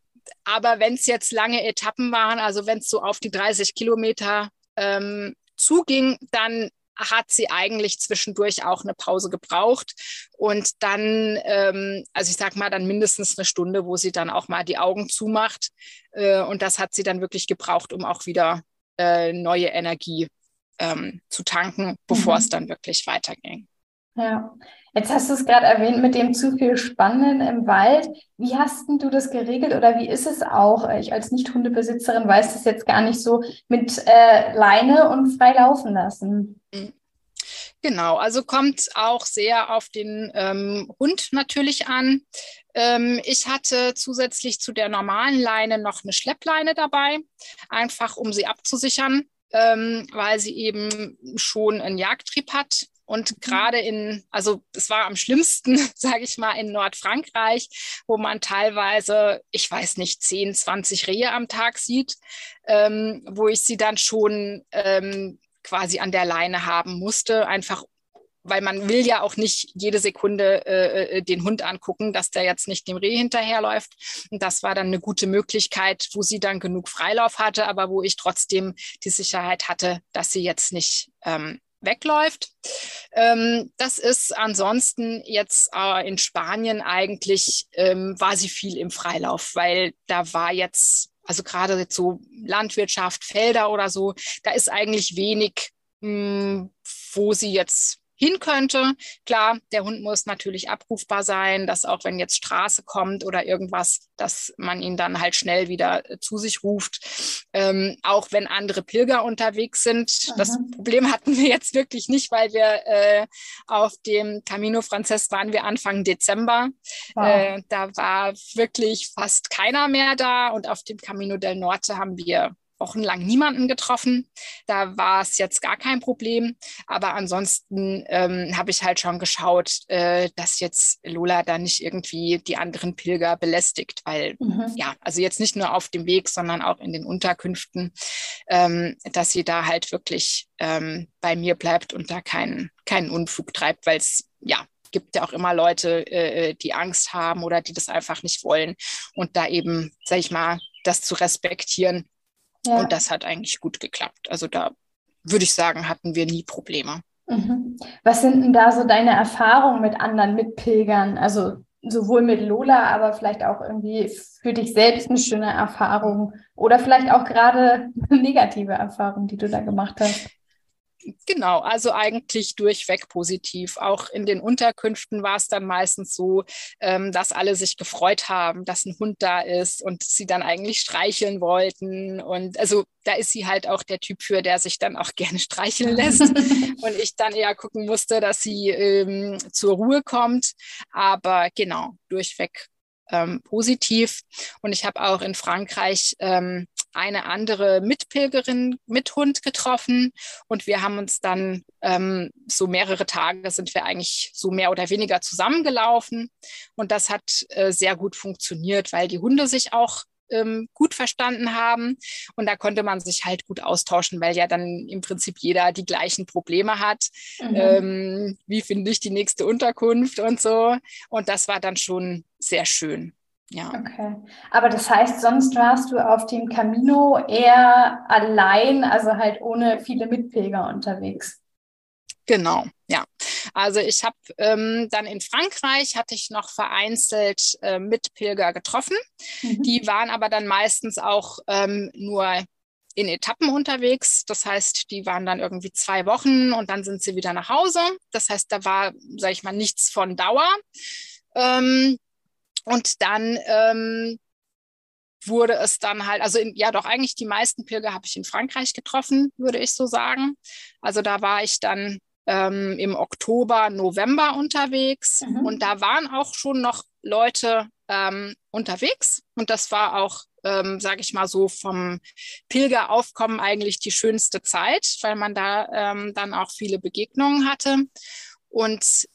aber wenn es jetzt lange Etappen waren, also wenn es so auf die 30 Kilometer ähm, zuging, dann hat sie eigentlich zwischendurch auch eine Pause gebraucht und dann, ähm, also ich sag mal, dann mindestens eine Stunde, wo sie dann auch mal die Augen zumacht äh, und das hat sie dann wirklich gebraucht, um auch wieder äh, neue Energie ähm, zu tanken, bevor mhm. es dann wirklich weiterging. Ja, jetzt hast du es gerade erwähnt mit dem zu viel Spannen im Wald. Wie hast du das geregelt oder wie ist es auch? Ich als Nicht-Hundebesitzerin weiß das jetzt gar nicht so mit äh, Leine und frei laufen lassen. Genau, also kommt auch sehr auf den ähm, Hund natürlich an. Ähm, ich hatte zusätzlich zu der normalen Leine noch eine Schleppleine dabei, einfach um sie abzusichern, ähm, weil sie eben schon einen Jagdtrieb hat und mhm. gerade in, also es war am schlimmsten, sage ich mal, in Nordfrankreich, wo man teilweise, ich weiß nicht, 10, 20 Rehe am Tag sieht, ähm, wo ich sie dann schon ähm, quasi an der Leine haben musste, einfach weil man will ja auch nicht jede Sekunde äh, äh, den Hund angucken, dass der jetzt nicht dem Reh hinterherläuft. Und das war dann eine gute Möglichkeit, wo sie dann genug Freilauf hatte, aber wo ich trotzdem die Sicherheit hatte, dass sie jetzt nicht ähm, wegläuft. Ähm, das ist ansonsten jetzt äh, in Spanien eigentlich, ähm, war sie viel im Freilauf, weil da war jetzt, also gerade jetzt so Landwirtschaft, Felder oder so, da ist eigentlich wenig, mh, hm, wo sie jetzt hin könnte. Klar, der Hund muss natürlich abrufbar sein, dass auch wenn jetzt Straße kommt oder irgendwas, dass man ihn dann halt schnell wieder äh, zu sich ruft. Ähm, auch wenn andere Pilger unterwegs sind. Aha. Das Problem hatten wir jetzt wirklich nicht, weil wir äh, auf dem Camino Frances waren wir Anfang Dezember. Wow. Äh, da war wirklich fast keiner mehr da und auf dem Camino del Norte haben wir wochenlang niemanden getroffen. Da war es jetzt gar kein Problem. Aber ansonsten ähm, habe ich halt schon geschaut, äh, dass jetzt Lola da nicht irgendwie die anderen Pilger belästigt, weil mhm. ja, also jetzt nicht nur auf dem Weg, sondern auch in den Unterkünften, ähm, dass sie da halt wirklich ähm, bei mir bleibt und da keinen keinen Unfug treibt, weil es ja gibt ja auch immer Leute, äh, die Angst haben oder die das einfach nicht wollen und da eben, sag ich mal, das zu respektieren ja. Und das hat eigentlich gut geklappt. Also da würde ich sagen, hatten wir nie Probleme. Mhm. Was sind denn da so deine Erfahrungen mit anderen Mitpilgern? Also sowohl mit Lola, aber vielleicht auch irgendwie für dich selbst eine schöne Erfahrung oder vielleicht auch gerade negative Erfahrung, die du da gemacht hast. Genau, also eigentlich durchweg positiv. Auch in den Unterkünften war es dann meistens so, ähm, dass alle sich gefreut haben, dass ein Hund da ist und sie dann eigentlich streicheln wollten. Und also da ist sie halt auch der Typ für, der sich dann auch gerne streicheln lässt. und ich dann eher gucken musste, dass sie ähm, zur Ruhe kommt. Aber genau, durchweg ähm, positiv. Und ich habe auch in Frankreich ähm, eine andere Mitpilgerin mit Hund getroffen und wir haben uns dann ähm, so mehrere Tage sind wir eigentlich so mehr oder weniger zusammengelaufen und das hat äh, sehr gut funktioniert, weil die Hunde sich auch ähm, gut verstanden haben. Und da konnte man sich halt gut austauschen, weil ja dann im Prinzip jeder die gleichen Probleme hat. Mhm. Ähm, wie finde ich die nächste Unterkunft und so. Und das war dann schon sehr schön. Ja. Okay. Aber das heißt, sonst warst du auf dem Camino eher allein, also halt ohne viele Mitpilger unterwegs. Genau, ja. Also ich habe ähm, dann in Frankreich hatte ich noch vereinzelt äh, Mitpilger getroffen. Mhm. Die waren aber dann meistens auch ähm, nur in Etappen unterwegs. Das heißt, die waren dann irgendwie zwei Wochen und dann sind sie wieder nach Hause. Das heißt, da war, sage ich mal, nichts von Dauer. Ähm, und dann ähm, wurde es dann halt, also in, ja doch, eigentlich die meisten Pilger habe ich in Frankreich getroffen, würde ich so sagen. Also da war ich dann ähm, im Oktober, November unterwegs mhm. und da waren auch schon noch Leute ähm, unterwegs und das war auch, ähm, sage ich mal so, vom Pilgeraufkommen eigentlich die schönste Zeit, weil man da ähm, dann auch viele Begegnungen hatte. Und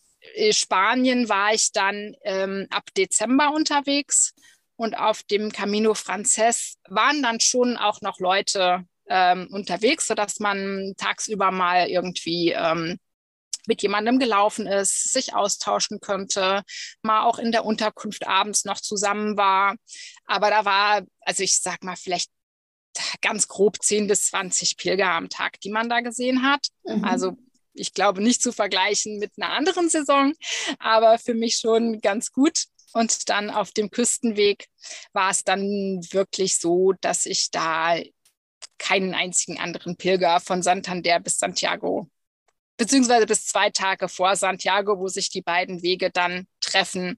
Spanien war ich dann ähm, ab Dezember unterwegs und auf dem Camino Frances waren dann schon auch noch Leute ähm, unterwegs, sodass man tagsüber mal irgendwie ähm, mit jemandem gelaufen ist, sich austauschen könnte, mal auch in der Unterkunft abends noch zusammen war. Aber da war, also ich sag mal, vielleicht ganz grob 10 bis 20 Pilger am Tag, die man da gesehen hat. Mhm. Also ich glaube, nicht zu vergleichen mit einer anderen Saison, aber für mich schon ganz gut. Und dann auf dem Küstenweg war es dann wirklich so, dass ich da keinen einzigen anderen Pilger von Santander bis Santiago, beziehungsweise bis zwei Tage vor Santiago, wo sich die beiden Wege dann treffen,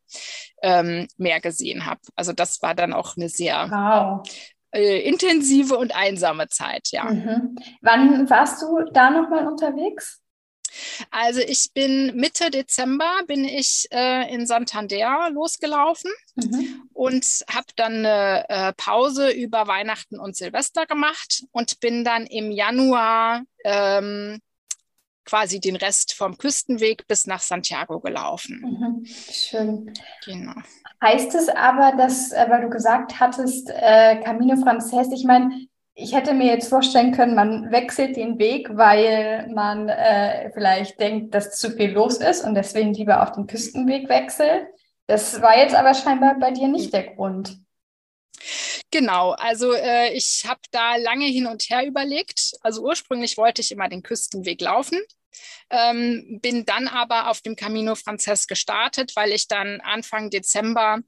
ähm, mehr gesehen habe. Also das war dann auch eine sehr wow. äh, intensive und einsame Zeit, ja. Mhm. Wann warst du da nochmal unterwegs? Also ich bin Mitte Dezember bin ich äh, in Santander losgelaufen mhm. und habe dann eine äh, Pause über Weihnachten und Silvester gemacht und bin dann im Januar ähm, quasi den Rest vom Küstenweg bis nach Santiago gelaufen. Mhm. Schön. Genau. Heißt es aber, dass, äh, weil du gesagt hattest, äh, Camino Frances, ich meine, ich hätte mir jetzt vorstellen können, man wechselt den Weg, weil man äh, vielleicht denkt, dass zu viel los ist und deswegen lieber auf den Küstenweg wechselt. Das war jetzt aber scheinbar bei dir nicht der Grund. Genau, also äh, ich habe da lange hin und her überlegt. Also ursprünglich wollte ich immer den Küstenweg laufen, ähm, bin dann aber auf dem Camino Frances gestartet, weil ich dann Anfang Dezember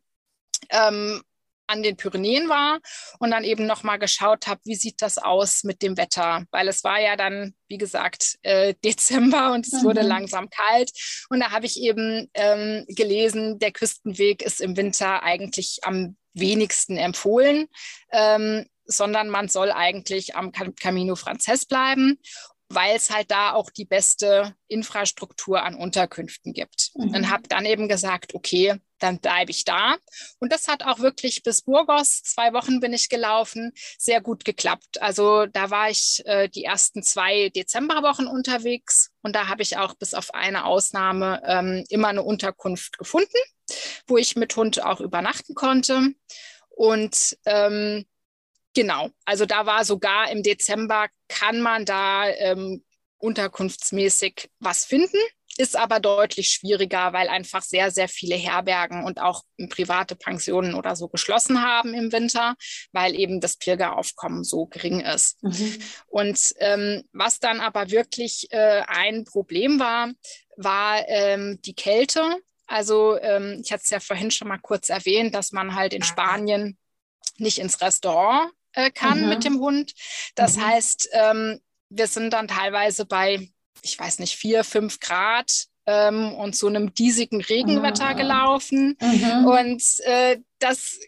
ähm, an den Pyrenäen war und dann eben nochmal geschaut habe, wie sieht das aus mit dem Wetter, weil es war ja dann, wie gesagt, äh, Dezember und es mhm. wurde langsam kalt und da habe ich eben ähm, gelesen, der Küstenweg ist im Winter eigentlich am wenigsten empfohlen, ähm, sondern man soll eigentlich am Camino Frances bleiben weil es halt da auch die beste Infrastruktur an Unterkünften gibt. Mhm. Und habe dann eben gesagt, okay, dann bleibe ich da. Und das hat auch wirklich bis Burgos, zwei Wochen bin ich gelaufen, sehr gut geklappt. Also da war ich äh, die ersten zwei Dezemberwochen unterwegs und da habe ich auch bis auf eine Ausnahme ähm, immer eine Unterkunft gefunden, wo ich mit Hund auch übernachten konnte. Und ähm, genau, also da war sogar im Dezember, kann man da ähm, unterkunftsmäßig was finden ist aber deutlich schwieriger, weil einfach sehr, sehr viele Herbergen und auch private Pensionen oder so geschlossen haben im Winter, weil eben das Pilgeraufkommen so gering ist. Mhm. Und ähm, was dann aber wirklich äh, ein Problem war, war ähm, die Kälte. Also ähm, ich hatte es ja vorhin schon mal kurz erwähnt, dass man halt in Spanien nicht ins Restaurant äh, kann mhm. mit dem Hund. Das mhm. heißt, ähm, wir sind dann teilweise bei ich weiß nicht, vier, fünf Grad ähm, und so einem diesigen Regenwetter ah. gelaufen. Mhm. Und äh, das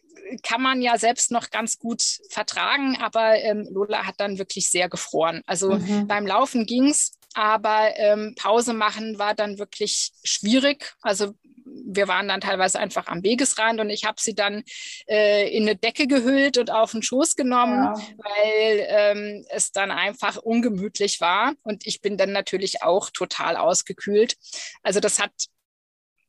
kann man ja selbst noch ganz gut vertragen, aber ähm, Lola hat dann wirklich sehr gefroren. Also mhm. beim Laufen ging es, aber ähm, Pause machen war dann wirklich schwierig. Also wir waren dann teilweise einfach am Wegesrand und ich habe sie dann äh, in eine Decke gehüllt und auf den Schoß genommen, ja. weil ähm, es dann einfach ungemütlich war. Und ich bin dann natürlich auch total ausgekühlt. Also das hat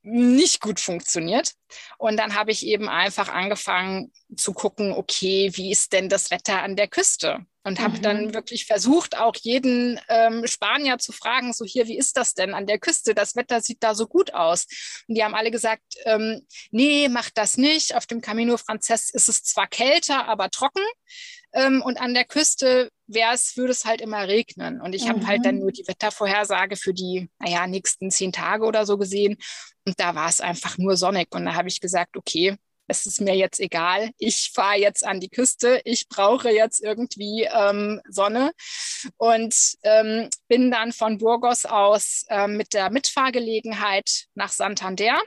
nicht gut funktioniert. Und dann habe ich eben einfach angefangen zu gucken, okay, wie ist denn das Wetter an der Küste? Und habe mhm. dann wirklich versucht, auch jeden ähm, Spanier zu fragen, so hier, wie ist das denn an der Küste? Das Wetter sieht da so gut aus. Und die haben alle gesagt, ähm, nee, mach das nicht. Auf dem Camino Frances ist es zwar kälter, aber trocken. Ähm, und an der Küste wäre es, würde es halt immer regnen. Und ich mhm. habe halt dann mhm. nur die Wettervorhersage für die, naja, nächsten zehn Tage oder so gesehen. Und da war es einfach nur sonnig. Und da habe ich gesagt, okay, es ist mir jetzt egal, ich fahre jetzt an die Küste, ich brauche jetzt irgendwie ähm, Sonne und ähm, bin dann von Burgos aus ähm, mit der Mitfahrgelegenheit nach Santander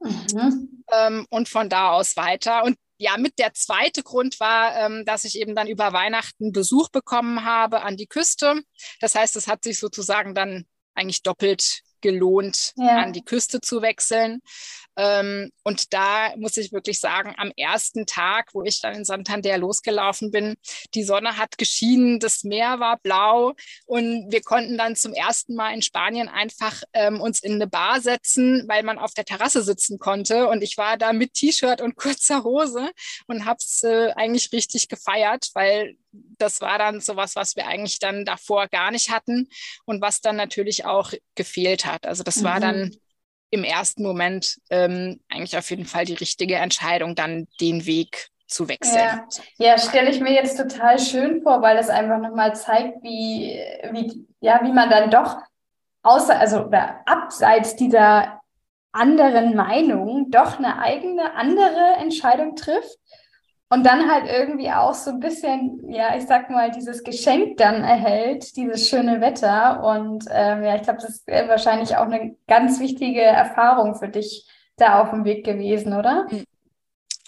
mhm. Ähm, und von da aus weiter. Und ja, mit der zweite Grund war, ähm, dass ich eben dann über Weihnachten Besuch bekommen habe an die Küste. Das heißt, es hat sich sozusagen dann eigentlich doppelt gelohnt, ja. an die Küste zu wechseln. Ähm, und da muss ich wirklich sagen, am ersten Tag, wo ich dann in Santander losgelaufen bin, die Sonne hat geschienen, das Meer war blau und wir konnten dann zum ersten Mal in Spanien einfach ähm, uns in eine Bar setzen, weil man auf der Terrasse sitzen konnte. Und ich war da mit T-Shirt und kurzer Hose und habe es äh, eigentlich richtig gefeiert, weil das war dann sowas, was wir eigentlich dann davor gar nicht hatten und was dann natürlich auch gefehlt hat. Also das mhm. war dann im ersten Moment ähm, eigentlich auf jeden Fall die richtige Entscheidung, dann den Weg zu wechseln. Ja, ja stelle ich mir jetzt total schön vor, weil das einfach nochmal zeigt, wie, wie, ja, wie man dann doch außer, also oder abseits dieser anderen Meinung doch eine eigene andere Entscheidung trifft und dann halt irgendwie auch so ein bisschen, ja, ich sag mal, dieses Geschenk dann erhält, dieses schöne Wetter. Und ähm, ja, ich glaube, das ist wahrscheinlich auch eine ganz wichtige Erfahrung für dich da auf dem Weg gewesen, oder?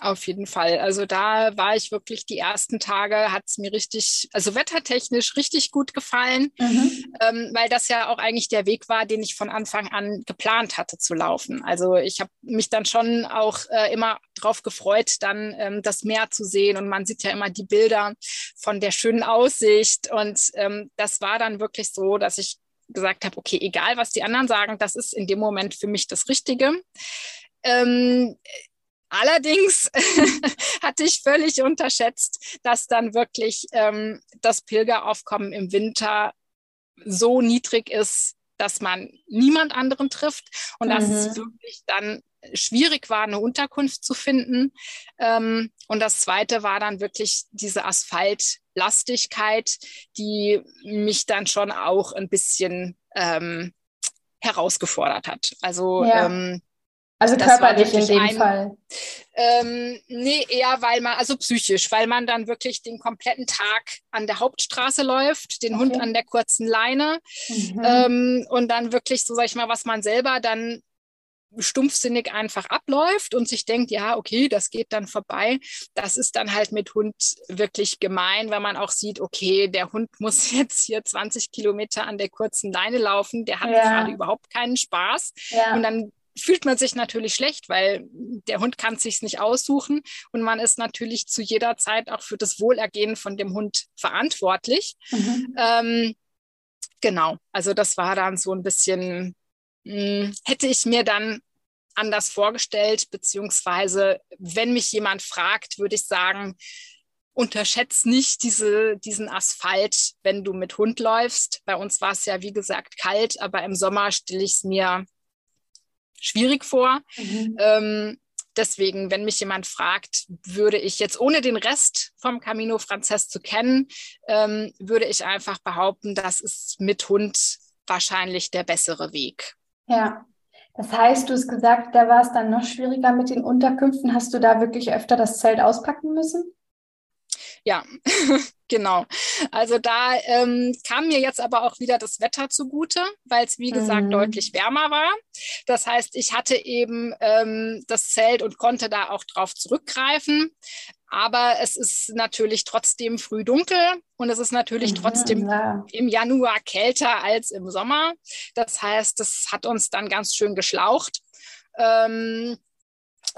Auf jeden Fall. Also da war ich wirklich die ersten Tage, hat es mir richtig, also wettertechnisch richtig gut gefallen, mhm. ähm, weil das ja auch eigentlich der Weg war, den ich von Anfang an geplant hatte zu laufen. Also ich habe mich dann schon auch äh, immer darauf gefreut, dann ähm, das Meer zu sehen und man sieht ja immer die Bilder von der schönen Aussicht und ähm, das war dann wirklich so, dass ich gesagt habe, okay, egal was die anderen sagen, das ist in dem Moment für mich das Richtige. Ähm, Allerdings hatte ich völlig unterschätzt, dass dann wirklich ähm, das Pilgeraufkommen im Winter so niedrig ist, dass man niemand anderen trifft und mhm. dass es mhm. wirklich dann schwierig war, eine Unterkunft zu finden. Ähm, und das Zweite war dann wirklich diese Asphaltlastigkeit, die mich dann schon auch ein bisschen ähm, herausgefordert hat. Also ja. ähm, also das körperlich in dem ein, Fall. Ähm, nee, eher weil man, also psychisch, weil man dann wirklich den kompletten Tag an der Hauptstraße läuft, den okay. Hund an der kurzen Leine mhm. ähm, und dann wirklich, so sag ich mal, was man selber dann stumpfsinnig einfach abläuft und sich denkt, ja, okay, das geht dann vorbei. Das ist dann halt mit Hund wirklich gemein, wenn man auch sieht, okay, der Hund muss jetzt hier 20 Kilometer an der kurzen Leine laufen, der hat ja. gerade überhaupt keinen Spaß. Ja. Und dann fühlt man sich natürlich schlecht, weil der Hund kann es sich nicht aussuchen und man ist natürlich zu jeder Zeit auch für das Wohlergehen von dem Hund verantwortlich. Mhm. Ähm, genau, also das war dann so ein bisschen, mh, hm, hätte ich mir dann anders vorgestellt, beziehungsweise wenn mich jemand fragt, würde ich sagen, unterschätzt nicht diese, diesen Asphalt, wenn du mit Hund läufst. Bei uns war es ja, wie gesagt, kalt, aber im Sommer stelle ich es mir schwierig vor. Mhm. Ähm, deswegen, wenn mich jemand fragt, würde ich jetzt ohne den Rest vom Camino Frances zu kennen, ähm, würde ich einfach behaupten, das ist mit Hund wahrscheinlich der bessere Weg. Ja. Das heißt, du hast gesagt, da war es dann noch schwieriger mit den Unterkünften. Hast du da wirklich öfter das Zelt auspacken müssen? Ja, genau. Also da ähm, kam mir jetzt aber auch wieder das Wetter zugute, weil es, wie gesagt, mhm. deutlich wärmer war. Das heißt, ich hatte eben ähm, das Zelt und konnte da auch drauf zurückgreifen. Aber es ist natürlich trotzdem früh dunkel und es ist natürlich mhm, trotzdem ja. im Januar kälter als im Sommer. Das heißt, das hat uns dann ganz schön geschlaucht. Ähm,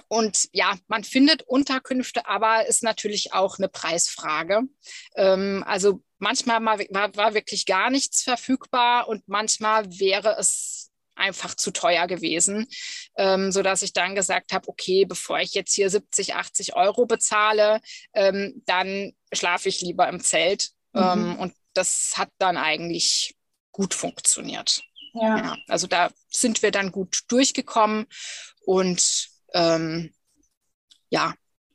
und ja, man findet Unterkünfte, aber ist natürlich auch eine Preisfrage. Ähm, also manchmal war, war wirklich gar nichts verfügbar und manchmal wäre es einfach zu teuer gewesen, ähm, sodass ich dann gesagt habe, okay, bevor ich jetzt hier 70, 80 Euro bezahle, ähm, dann schlafe ich lieber im Zelt. Mhm. Ähm, und das hat dann eigentlich gut funktioniert. Ja. ja. Also da sind wir dann gut durchgekommen und ähm, ja,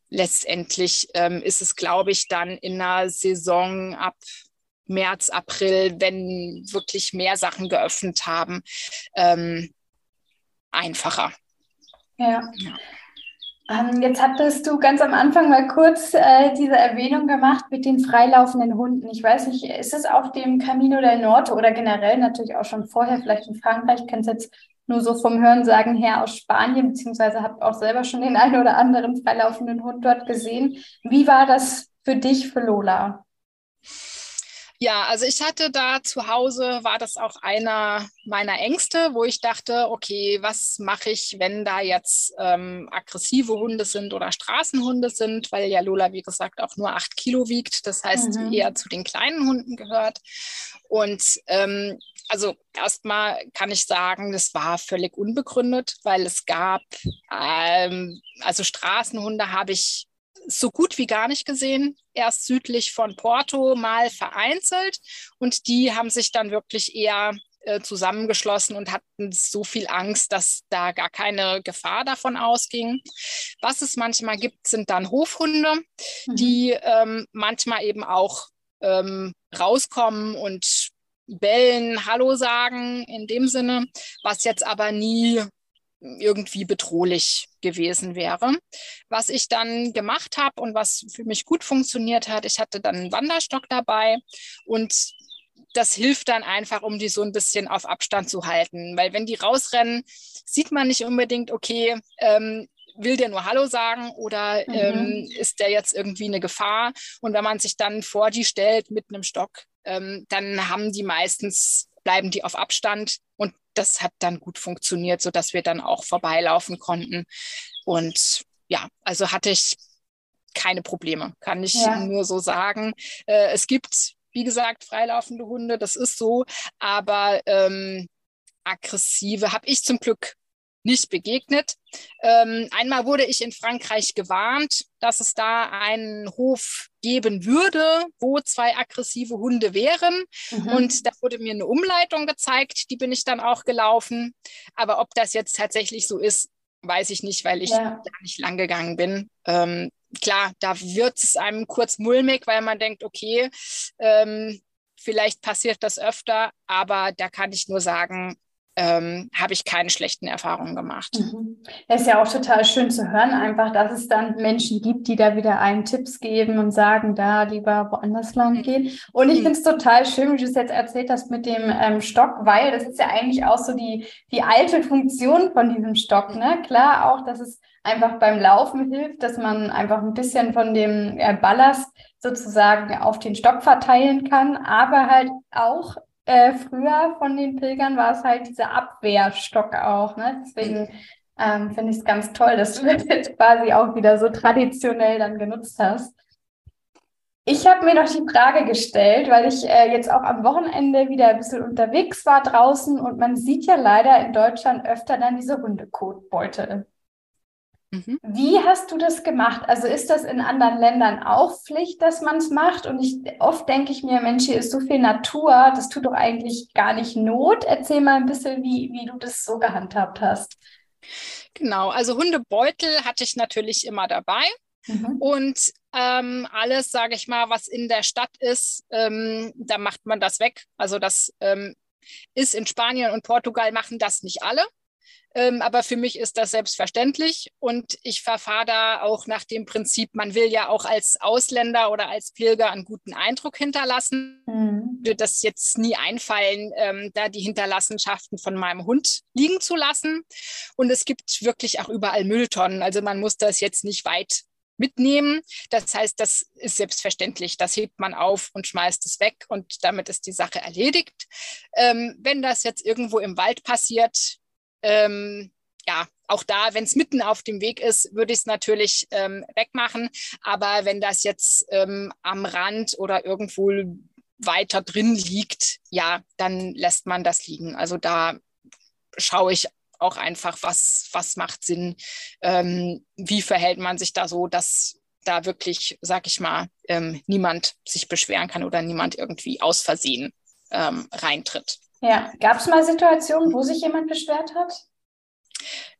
letztendlich ähm, ist es, glaube ich, dann in einer Saison ab März, April, wenn wirklich mehr Sachen geöffnet haben, ähm, einfacher. Ja. ja. Ähm, jetzt hattest du ganz am Anfang mal kurz äh, diese Erwähnung gemacht mit den freilaufenden Hunden. Ich weiß nicht, ist es auf dem Camino del Norte oder generell natürlich auch schon vorher, vielleicht in Frankreich, ich kenne es jetzt nur so vom Hörensagen her aus Spanien, beziehungsweise habe auch selber schon den einen oder anderen freilaufenden Hund dort gesehen. Wie war das für dich, für Lola? Ja, also ich hatte da zu Hause, war das auch einer meiner Ängste, wo ich dachte, okay, was mache ich, wenn da jetzt ähm, aggressive Hunde sind oder Straßenhunde sind, weil ja Lola, wie gesagt, auch nur acht Kilo wiegt, das heißt mhm. eher zu den kleinen Hunden gehört. Und ähm, also erstmal kann ich sagen, das war völlig unbegründet, weil es gab, ähm, also Straßenhunde habe ich so gut wie gar nicht gesehen. Erst südlich von Porto mal vereinzelt und die haben sich dann wirklich eher äh, zusammengeschlossen und hatten so viel Angst, dass da gar keine Gefahr davon ausging. Was es manchmal gibt, sind dann Hofhunde, mhm. die ähm, manchmal eben auch ähm, rauskommen und bellen, Hallo sagen in dem Sinne, was jetzt aber nie irgendwie bedrohlich gewesen wäre. Was ich dann gemacht habe und was für mich gut funktioniert hat, ich hatte dann einen Wanderstock dabei und das hilft dann einfach, um die so ein bisschen auf Abstand zu halten. Weil wenn die rausrennen, sieht man nicht unbedingt, okay, ähm, will der nur Hallo sagen oder mhm. ähm, ist der jetzt irgendwie eine Gefahr? Und wenn man sich dann vor die stellt mit einem Stock, ähm, dann haben die meistens, bleiben die auf Abstand und das hat dann gut funktioniert, sodass wir dann auch vorbeilaufen konnten. Und ja, also hatte ich keine Probleme, kann ich ja. nur so sagen. Äh, es gibt, wie gesagt, freilaufende Hunde, das ist so, aber ähm, aggressive habe ich zum Glück nicht begegnet. Ähm, einmal wurde ich in Frankreich gewarnt, dass es da einen Hof geben würde, wo zwei aggressive Hunde wären. Mhm. Und da wurde mir eine Umleitung gezeigt, die bin ich dann auch gelaufen. Aber ob das jetzt tatsächlich so ist, weiß ich nicht, weil ich ja. da nicht lang gegangen bin. Ähm, klar, da wird es einem kurz mulmig, weil man denkt, okay, ähm, vielleicht passiert das öfter, aber da kann ich nur sagen, ähm, habe ich keine schlechten Erfahrungen gemacht. Mhm. Es ist ja auch total schön zu hören, einfach, dass es dann Menschen gibt, die da wieder einen Tipps geben und sagen, da lieber woanders lang mhm. gehen. Und ich mhm. finde es total schön, wie du es jetzt erzählt hast mit dem ähm, Stock, weil das ist ja eigentlich auch so die, die alte Funktion von diesem Stock. Ne? Klar, auch, dass es einfach beim Laufen hilft, dass man einfach ein bisschen von dem äh, Ballast sozusagen auf den Stock verteilen kann, aber halt auch äh, früher von den Pilgern war es halt dieser Abwehrstock auch. Ne? Deswegen ähm, finde ich es ganz toll, dass du das jetzt quasi auch wieder so traditionell dann genutzt hast. Ich habe mir noch die Frage gestellt, weil ich äh, jetzt auch am Wochenende wieder ein bisschen unterwegs war draußen und man sieht ja leider in Deutschland öfter dann diese Hundekotbeutel. Mhm. Wie hast du das gemacht? Also ist das in anderen Ländern auch Pflicht, dass man es macht? Und ich oft denke ich mir, Mensch, hier ist so viel Natur, das tut doch eigentlich gar nicht Not. Erzähl mal ein bisschen, wie, wie du das so gehandhabt hast. Genau, also Hundebeutel hatte ich natürlich immer dabei. Mhm. Und ähm, alles, sage ich mal, was in der Stadt ist, ähm, da macht man das weg. Also das ähm, ist in Spanien und Portugal machen das nicht alle. Ähm, aber für mich ist das selbstverständlich und ich verfahre da auch nach dem Prinzip, man will ja auch als Ausländer oder als Pilger einen guten Eindruck hinterlassen. Mhm. Würde das jetzt nie einfallen, ähm, da die Hinterlassenschaften von meinem Hund liegen zu lassen. Und es gibt wirklich auch überall Mülltonnen. Also man muss das jetzt nicht weit mitnehmen. Das heißt, das ist selbstverständlich. Das hebt man auf und schmeißt es weg und damit ist die Sache erledigt. Ähm, wenn das jetzt irgendwo im Wald passiert, ähm, ja, auch da, wenn es mitten auf dem Weg ist, würde ich es natürlich ähm, wegmachen. Aber wenn das jetzt ähm, am Rand oder irgendwo weiter drin liegt, ja, dann lässt man das liegen. Also da schaue ich auch einfach, was, was macht Sinn, ähm, wie verhält man sich da so, dass da wirklich, sag ich mal, ähm, niemand sich beschweren kann oder niemand irgendwie aus Versehen ähm, reintritt. Ja, gab es mal Situationen, wo sich jemand beschwert hat?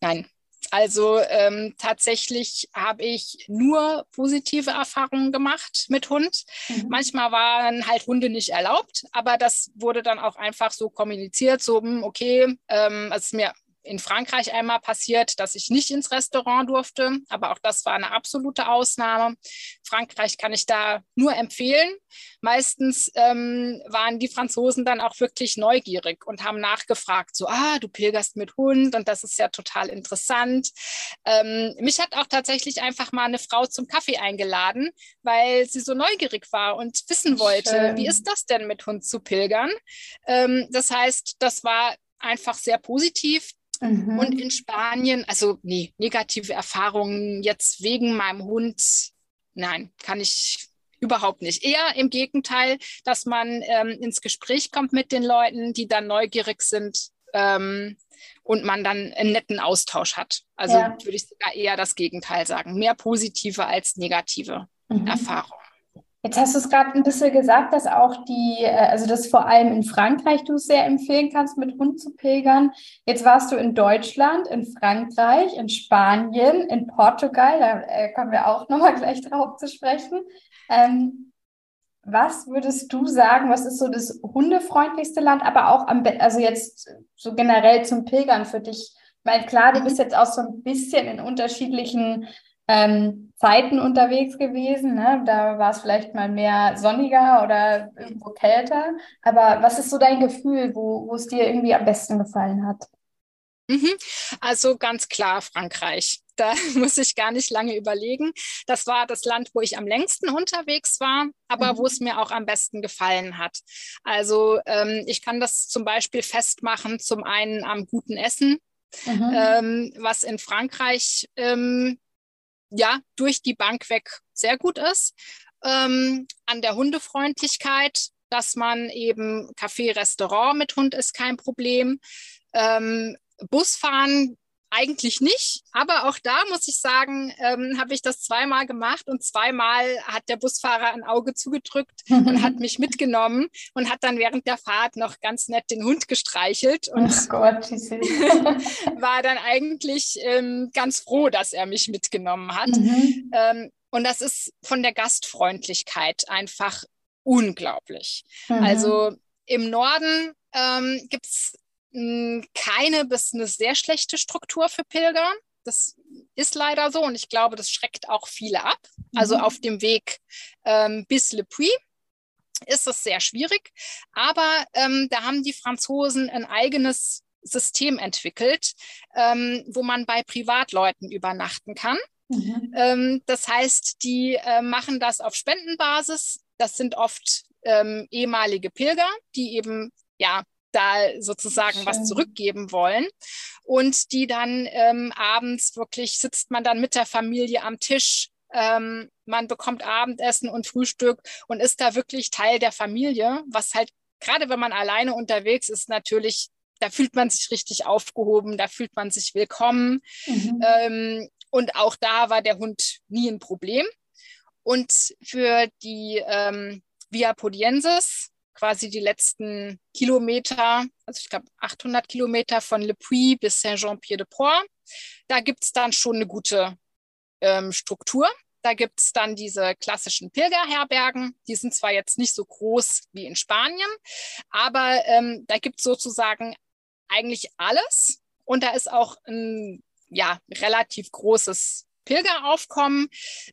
Nein, also ähm, tatsächlich habe ich nur positive Erfahrungen gemacht mit Hund. Mhm. Manchmal waren halt Hunde nicht erlaubt, aber das wurde dann auch einfach so kommuniziert, so hm, okay, ähm, also es ist mir in Frankreich einmal passiert, dass ich nicht ins Restaurant durfte, aber auch das war eine absolute Ausnahme. Frankreich kann ich da nur empfehlen. Meistens ähm, waren die Franzosen dann auch wirklich neugierig und haben nachgefragt, so, ah, du pilgerst mit Hund und das ist ja total interessant. Ähm, mich hat auch tatsächlich einfach mal eine Frau zum Kaffee eingeladen, weil sie so neugierig war und wissen wollte, Schön. wie ist das denn mit Hund zu pilgern? Ähm, das heißt, das war einfach sehr positiv. Mhm. Und in Spanien, also nee, negative Erfahrungen jetzt wegen meinem Hund, nein, kann ich überhaupt nicht. Eher im Gegenteil, dass man ähm, ins Gespräch kommt mit den Leuten, die dann neugierig sind ähm, und man dann einen netten Austausch hat. Also ja. würde ich sogar eher das Gegenteil sagen. Mehr positive als negative mhm. Erfahrungen. Jetzt hast du es gerade ein bisschen gesagt, dass auch die, äh, also dass vor allem in Frankreich du es sehr empfehlen kannst, mit Hund zu pilgern. Jetzt warst du in Deutschland, in Frankreich, in Spanien, in Portugal, da äh, kommen wir auch nochmal gleich drauf zu sprechen. Ähm, was würdest du sagen, was ist so das hundefreundlichste Land, aber auch am, also jetzt so generell zum Pilgern für dich? Ich meine, klar, du bist jetzt auch so ein bisschen in unterschiedlichen ähm, Zeiten unterwegs gewesen. Ne? Da war es vielleicht mal mehr sonniger oder irgendwo kälter. Aber was ist so dein Gefühl, wo, es dir irgendwie am besten gefallen hat? Mhm. Also ganz klar Frankreich. Da muss ich gar nicht lange überlegen. Das war das Land, wo ich am längsten unterwegs war, aber mhm. wo es mir auch am besten gefallen hat. Also ähm, ich kann das zum Beispiel festmachen, zum einen am guten Essen, mhm. ähm, was in Frankreich ähm, ja durch die Bank weg sehr gut ist. Ähm, an der Hundefreundlichkeit, dass man eben Café, Restaurant mit Hund ist kein Problem. Ähm, Busfahren eigentlich nicht, aber auch da muss ich sagen, ähm, habe ich das zweimal gemacht und zweimal hat der Busfahrer ein Auge zugedrückt und hat mich mitgenommen und hat dann während der Fahrt noch ganz nett den Hund gestreichelt und oh Gott, war dann eigentlich ähm, ganz froh, dass er mich mitgenommen hat. Mhm. Ähm, und das ist von der Gastfreundlichkeit einfach unglaublich. Mhm. Also im Norden ähm, gibt es keine bis eine sehr schlechte Struktur für Pilger. Das ist leider so und ich glaube, das schreckt auch viele ab. Also mhm. auf dem Weg ähm, bis Le Puy ist es sehr schwierig. Aber ähm, da haben die Franzosen ein eigenes System entwickelt, ähm, wo man bei Privatleuten übernachten kann. Mhm. Ähm, das heißt, die äh, machen das auf Spendenbasis. Das sind oft ähm, ehemalige Pilger, die eben ja, da sozusagen Schön. was zurückgeben wollen. Und die dann ähm, abends wirklich sitzt man dann mit der Familie am Tisch. Ähm, man bekommt Abendessen und Frühstück und ist da wirklich Teil der Familie, was halt gerade wenn man alleine unterwegs ist, natürlich, da fühlt man sich richtig aufgehoben, da fühlt man sich willkommen. Mhm. Ähm, und auch da war der Hund nie ein Problem. Und für die ähm, Via Podiensis, quasi die letzten Kilometer, also ich glaube 800 Kilometer von Le Puy bis Saint-Jean-Pied-de-Port, da gibt es dann schon eine gute ähm, Struktur. Da gibt es dann diese klassischen Pilgerherbergen. Die sind zwar jetzt nicht so groß wie in Spanien, aber ähm, da gibt es sozusagen eigentlich alles. Und da ist auch ein ja, relativ großes Pilgeraufkommen.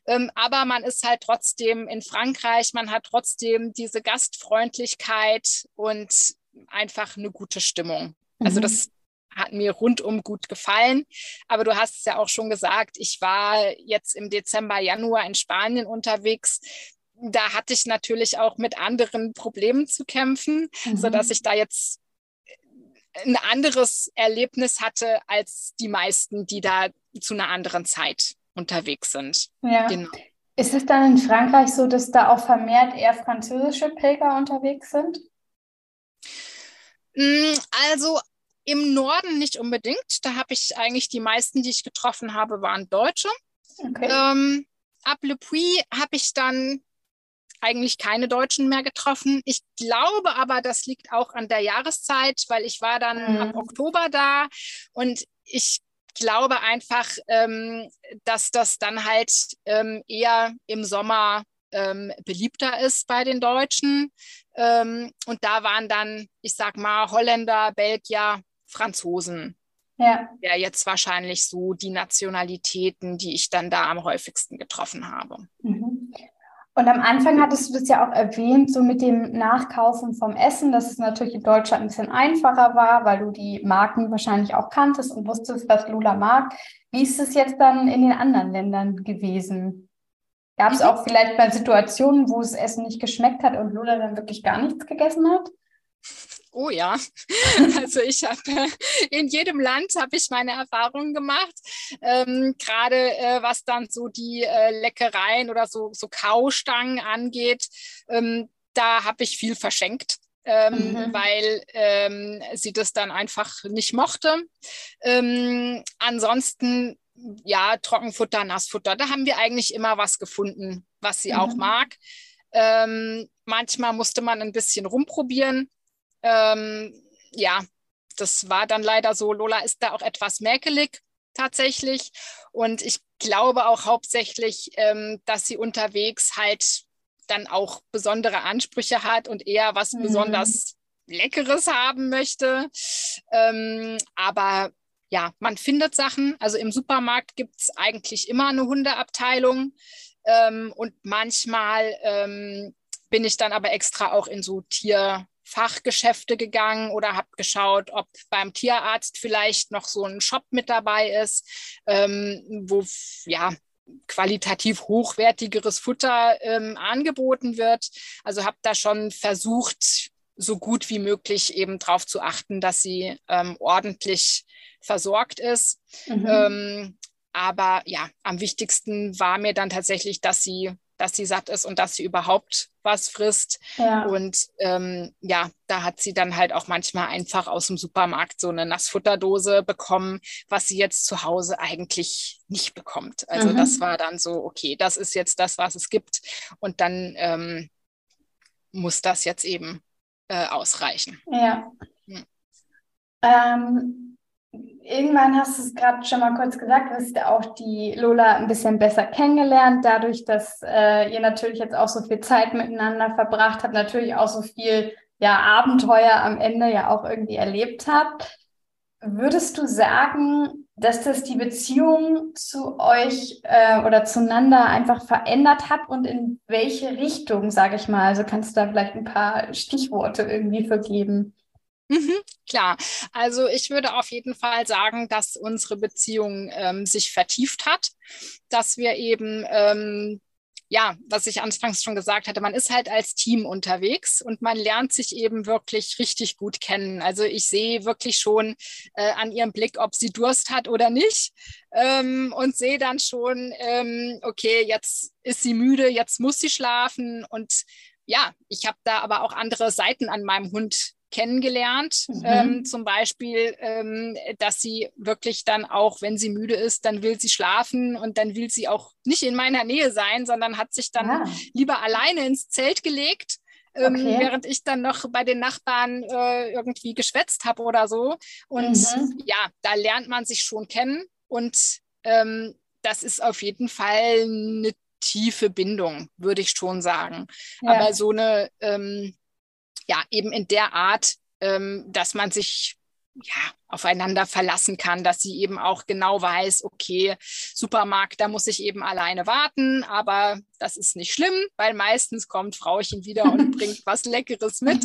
Ähm, aber man ist halt trotzdem in Frankreich, man hat trotzdem diese Gastfreundlichkeit und einfach eine gute Stimmung. Also mhm. das hat mir rundum gut gefallen. Aber du hast es ja auch schon gesagt, ich war jetzt im Dezember, Januar in Spanien unterwegs. Da hatte ich natürlich auch mit anderen Problemen zu kämpfen, mhm. sodass ich da jetzt ein anderes Erlebnis hatte als die meisten, die da zu einer anderen Zeit unterwegs sind. Ja. Genau. Ist es dann in Frankreich so, dass da auch vermehrt eher französische Pilger unterwegs sind? Mm, also im Norden nicht unbedingt. Da habe ich eigentlich die meisten, die ich getroffen habe, waren Deutsche. Okay. Ähm, ab Le Puy habe ich dann eigentlich keine Deutschen mehr getroffen. Ich glaube aber, das liegt auch an der Jahreszeit, weil ich war dann mhm. ab Oktober da und ich glaube einfach, ähm, dass das dann halt ähm, eher im Sommer ähm, beliebter ist bei den Deutschen. Ähm, und da waren dann, ich sag mal, Holländer, Belgier, Franzosen. Ja. ja, jetzt wahrscheinlich so die Nationalitäten, die ich dann da am häufigsten getroffen habe. Mhm. Und am Anfang hattest du das ja auch erwähnt, so mit dem Nachkaufen vom Essen, dass es natürlich in Deutschland ein bisschen einfacher war, weil du die Marken wahrscheinlich auch kanntest und wusstest, was Lula mag. Wie ist es jetzt dann in den anderen Ländern gewesen? Gab es auch vielleicht mal Situationen, wo das Essen nicht geschmeckt hat und Lula dann wirklich gar nichts gegessen hat? Oh ja, also ich habe in jedem Land habe ich meine Erfahrungen gemacht. Ähm, Gerade äh, was dann so die äh, Leckereien oder so, so Kaustangen angeht, ähm, da habe ich viel verschenkt. Ähm, mhm. weil ähm, sie das dann einfach nicht mochte. Ähm, ansonsten, ja, Trockenfutter, Nassfutter, da haben wir eigentlich immer was gefunden, was sie mhm. auch mag. Ähm, manchmal musste man ein bisschen rumprobieren. Ähm, ja, das war dann leider so. Lola ist da auch etwas mäkelig tatsächlich. Und ich glaube auch hauptsächlich, ähm, dass sie unterwegs halt dann auch besondere Ansprüche hat und eher was mhm. besonders Leckeres haben möchte. Ähm, aber ja, man findet Sachen. Also im Supermarkt gibt es eigentlich immer eine Hundeabteilung. Ähm, und manchmal ähm, bin ich dann aber extra auch in so Tier, Fachgeschäfte gegangen oder habe geschaut, ob beim Tierarzt vielleicht noch so ein Shop mit dabei ist, ähm, wo ja qualitativ hochwertigeres Futter ähm, angeboten wird. Also habe da schon versucht, so gut wie möglich eben darauf zu achten, dass sie ähm, ordentlich versorgt ist. Mhm. Ähm, aber ja, am wichtigsten war mir dann tatsächlich, dass sie dass sie satt ist und dass sie überhaupt was frisst. Ja. Und ähm, ja, da hat sie dann halt auch manchmal einfach aus dem Supermarkt so eine Nassfutterdose bekommen, was sie jetzt zu Hause eigentlich nicht bekommt. Also mhm. das war dann so, okay, das ist jetzt das, was es gibt. Und dann ähm, muss das jetzt eben äh, ausreichen. Ja. Hm. Ähm, irgendwann hast du es gerade schon mal kurz gesagt, du hast ja auch die Lola ein bisschen besser kennengelernt, dadurch, dass äh, ihr natürlich jetzt auch so viel Zeit miteinander verbracht habt, natürlich auch so viel ja, Abenteuer am Ende ja auch irgendwie erlebt habt. Würdest du sagen, dass das die Beziehung zu euch äh, oder zueinander einfach verändert hat und in welche Richtung, sage ich mal? Also kannst du da vielleicht ein paar Stichworte irgendwie vergeben? Mhm, klar, also ich würde auf jeden Fall sagen, dass unsere Beziehung ähm, sich vertieft hat, dass wir eben ähm, ja, was ich anfangs schon gesagt hatte, man ist halt als Team unterwegs und man lernt sich eben wirklich richtig gut kennen. Also ich sehe wirklich schon äh, an ihrem Blick, ob sie Durst hat oder nicht ähm, und sehe dann schon, ähm, okay, jetzt ist sie müde, jetzt muss sie schlafen und ja, ich habe da aber auch andere Seiten an meinem Hund kennengelernt. Mhm. Ähm, zum Beispiel, ähm, dass sie wirklich dann auch, wenn sie müde ist, dann will sie schlafen und dann will sie auch nicht in meiner Nähe sein, sondern hat sich dann ah. lieber alleine ins Zelt gelegt. Ähm, okay. während ich dann noch bei den Nachbarn äh, irgendwie geschwätzt habe oder so. Und mhm. ja, da lernt man sich schon kennen und ähm, das ist auf jeden Fall eine tiefe Bindung, würde ich schon sagen. Ja. Aber so eine ähm, ja, eben in der Art, ähm, dass man sich ja, aufeinander verlassen kann, dass sie eben auch genau weiß, okay, Supermarkt, da muss ich eben alleine warten, aber das ist nicht schlimm, weil meistens kommt Frauchen wieder und bringt was Leckeres mit.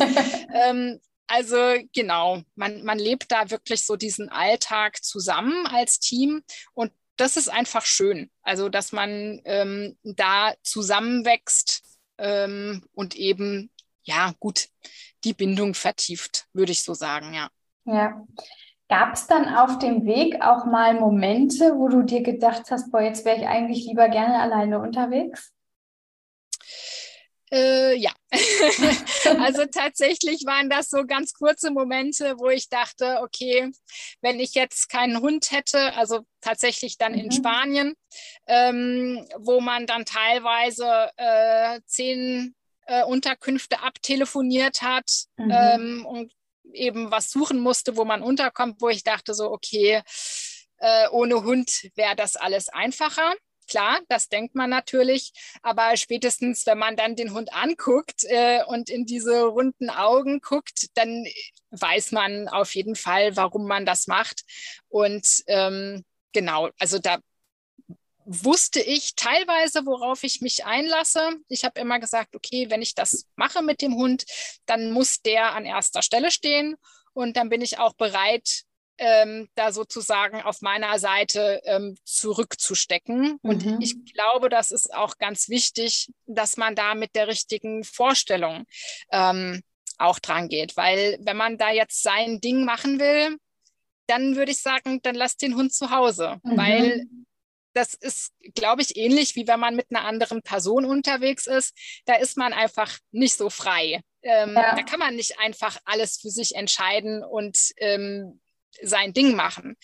ähm, also genau, man, man lebt da wirklich so diesen Alltag zusammen als Team und das ist einfach schön. Also, dass man ähm, da zusammenwächst ähm, und eben ja, gut, die Bindung vertieft, würde ich so sagen, ja. Ja. Gab es dann auf dem Weg auch mal Momente, wo du dir gedacht hast, boah, jetzt wäre ich eigentlich lieber gerne alleine unterwegs? Äh, ja, also tatsächlich waren das so ganz kurze Momente, wo ich dachte, okay, wenn ich jetzt keinen Hund hätte, also tatsächlich dann mhm. in Spanien, ähm, wo man dann teilweise äh, zehn äh, Unterkünfte abtelefoniert hat mhm. ähm, und eben was suchen musste, wo man unterkommt, wo ich dachte so, okay, äh, ohne Hund wäre das alles einfacher. Klar, das denkt man natürlich, aber spätestens, wenn man dann den Hund anguckt äh, und in diese runden Augen guckt, dann weiß man auf jeden Fall, warum man das macht. Und ähm, genau, also da wusste ich teilweise, worauf ich mich einlasse. Ich habe immer gesagt, okay, wenn ich das mache mit dem Hund, dann muss der an erster Stelle stehen und dann bin ich auch bereit, ähm, da sozusagen auf meiner Seite ähm, zurückzustecken. Und mhm. ich glaube, das ist auch ganz wichtig, dass man da mit der richtigen Vorstellung ähm, auch dran geht. Weil wenn man da jetzt sein Ding machen will, dann würde ich sagen, dann lass den Hund zu Hause, mhm. weil das ist, glaube ich, ähnlich wie wenn man mit einer anderen Person unterwegs ist. Da ist man einfach nicht so frei. Ähm, ja. Da kann man nicht einfach alles für sich entscheiden und ähm, sein Ding machen.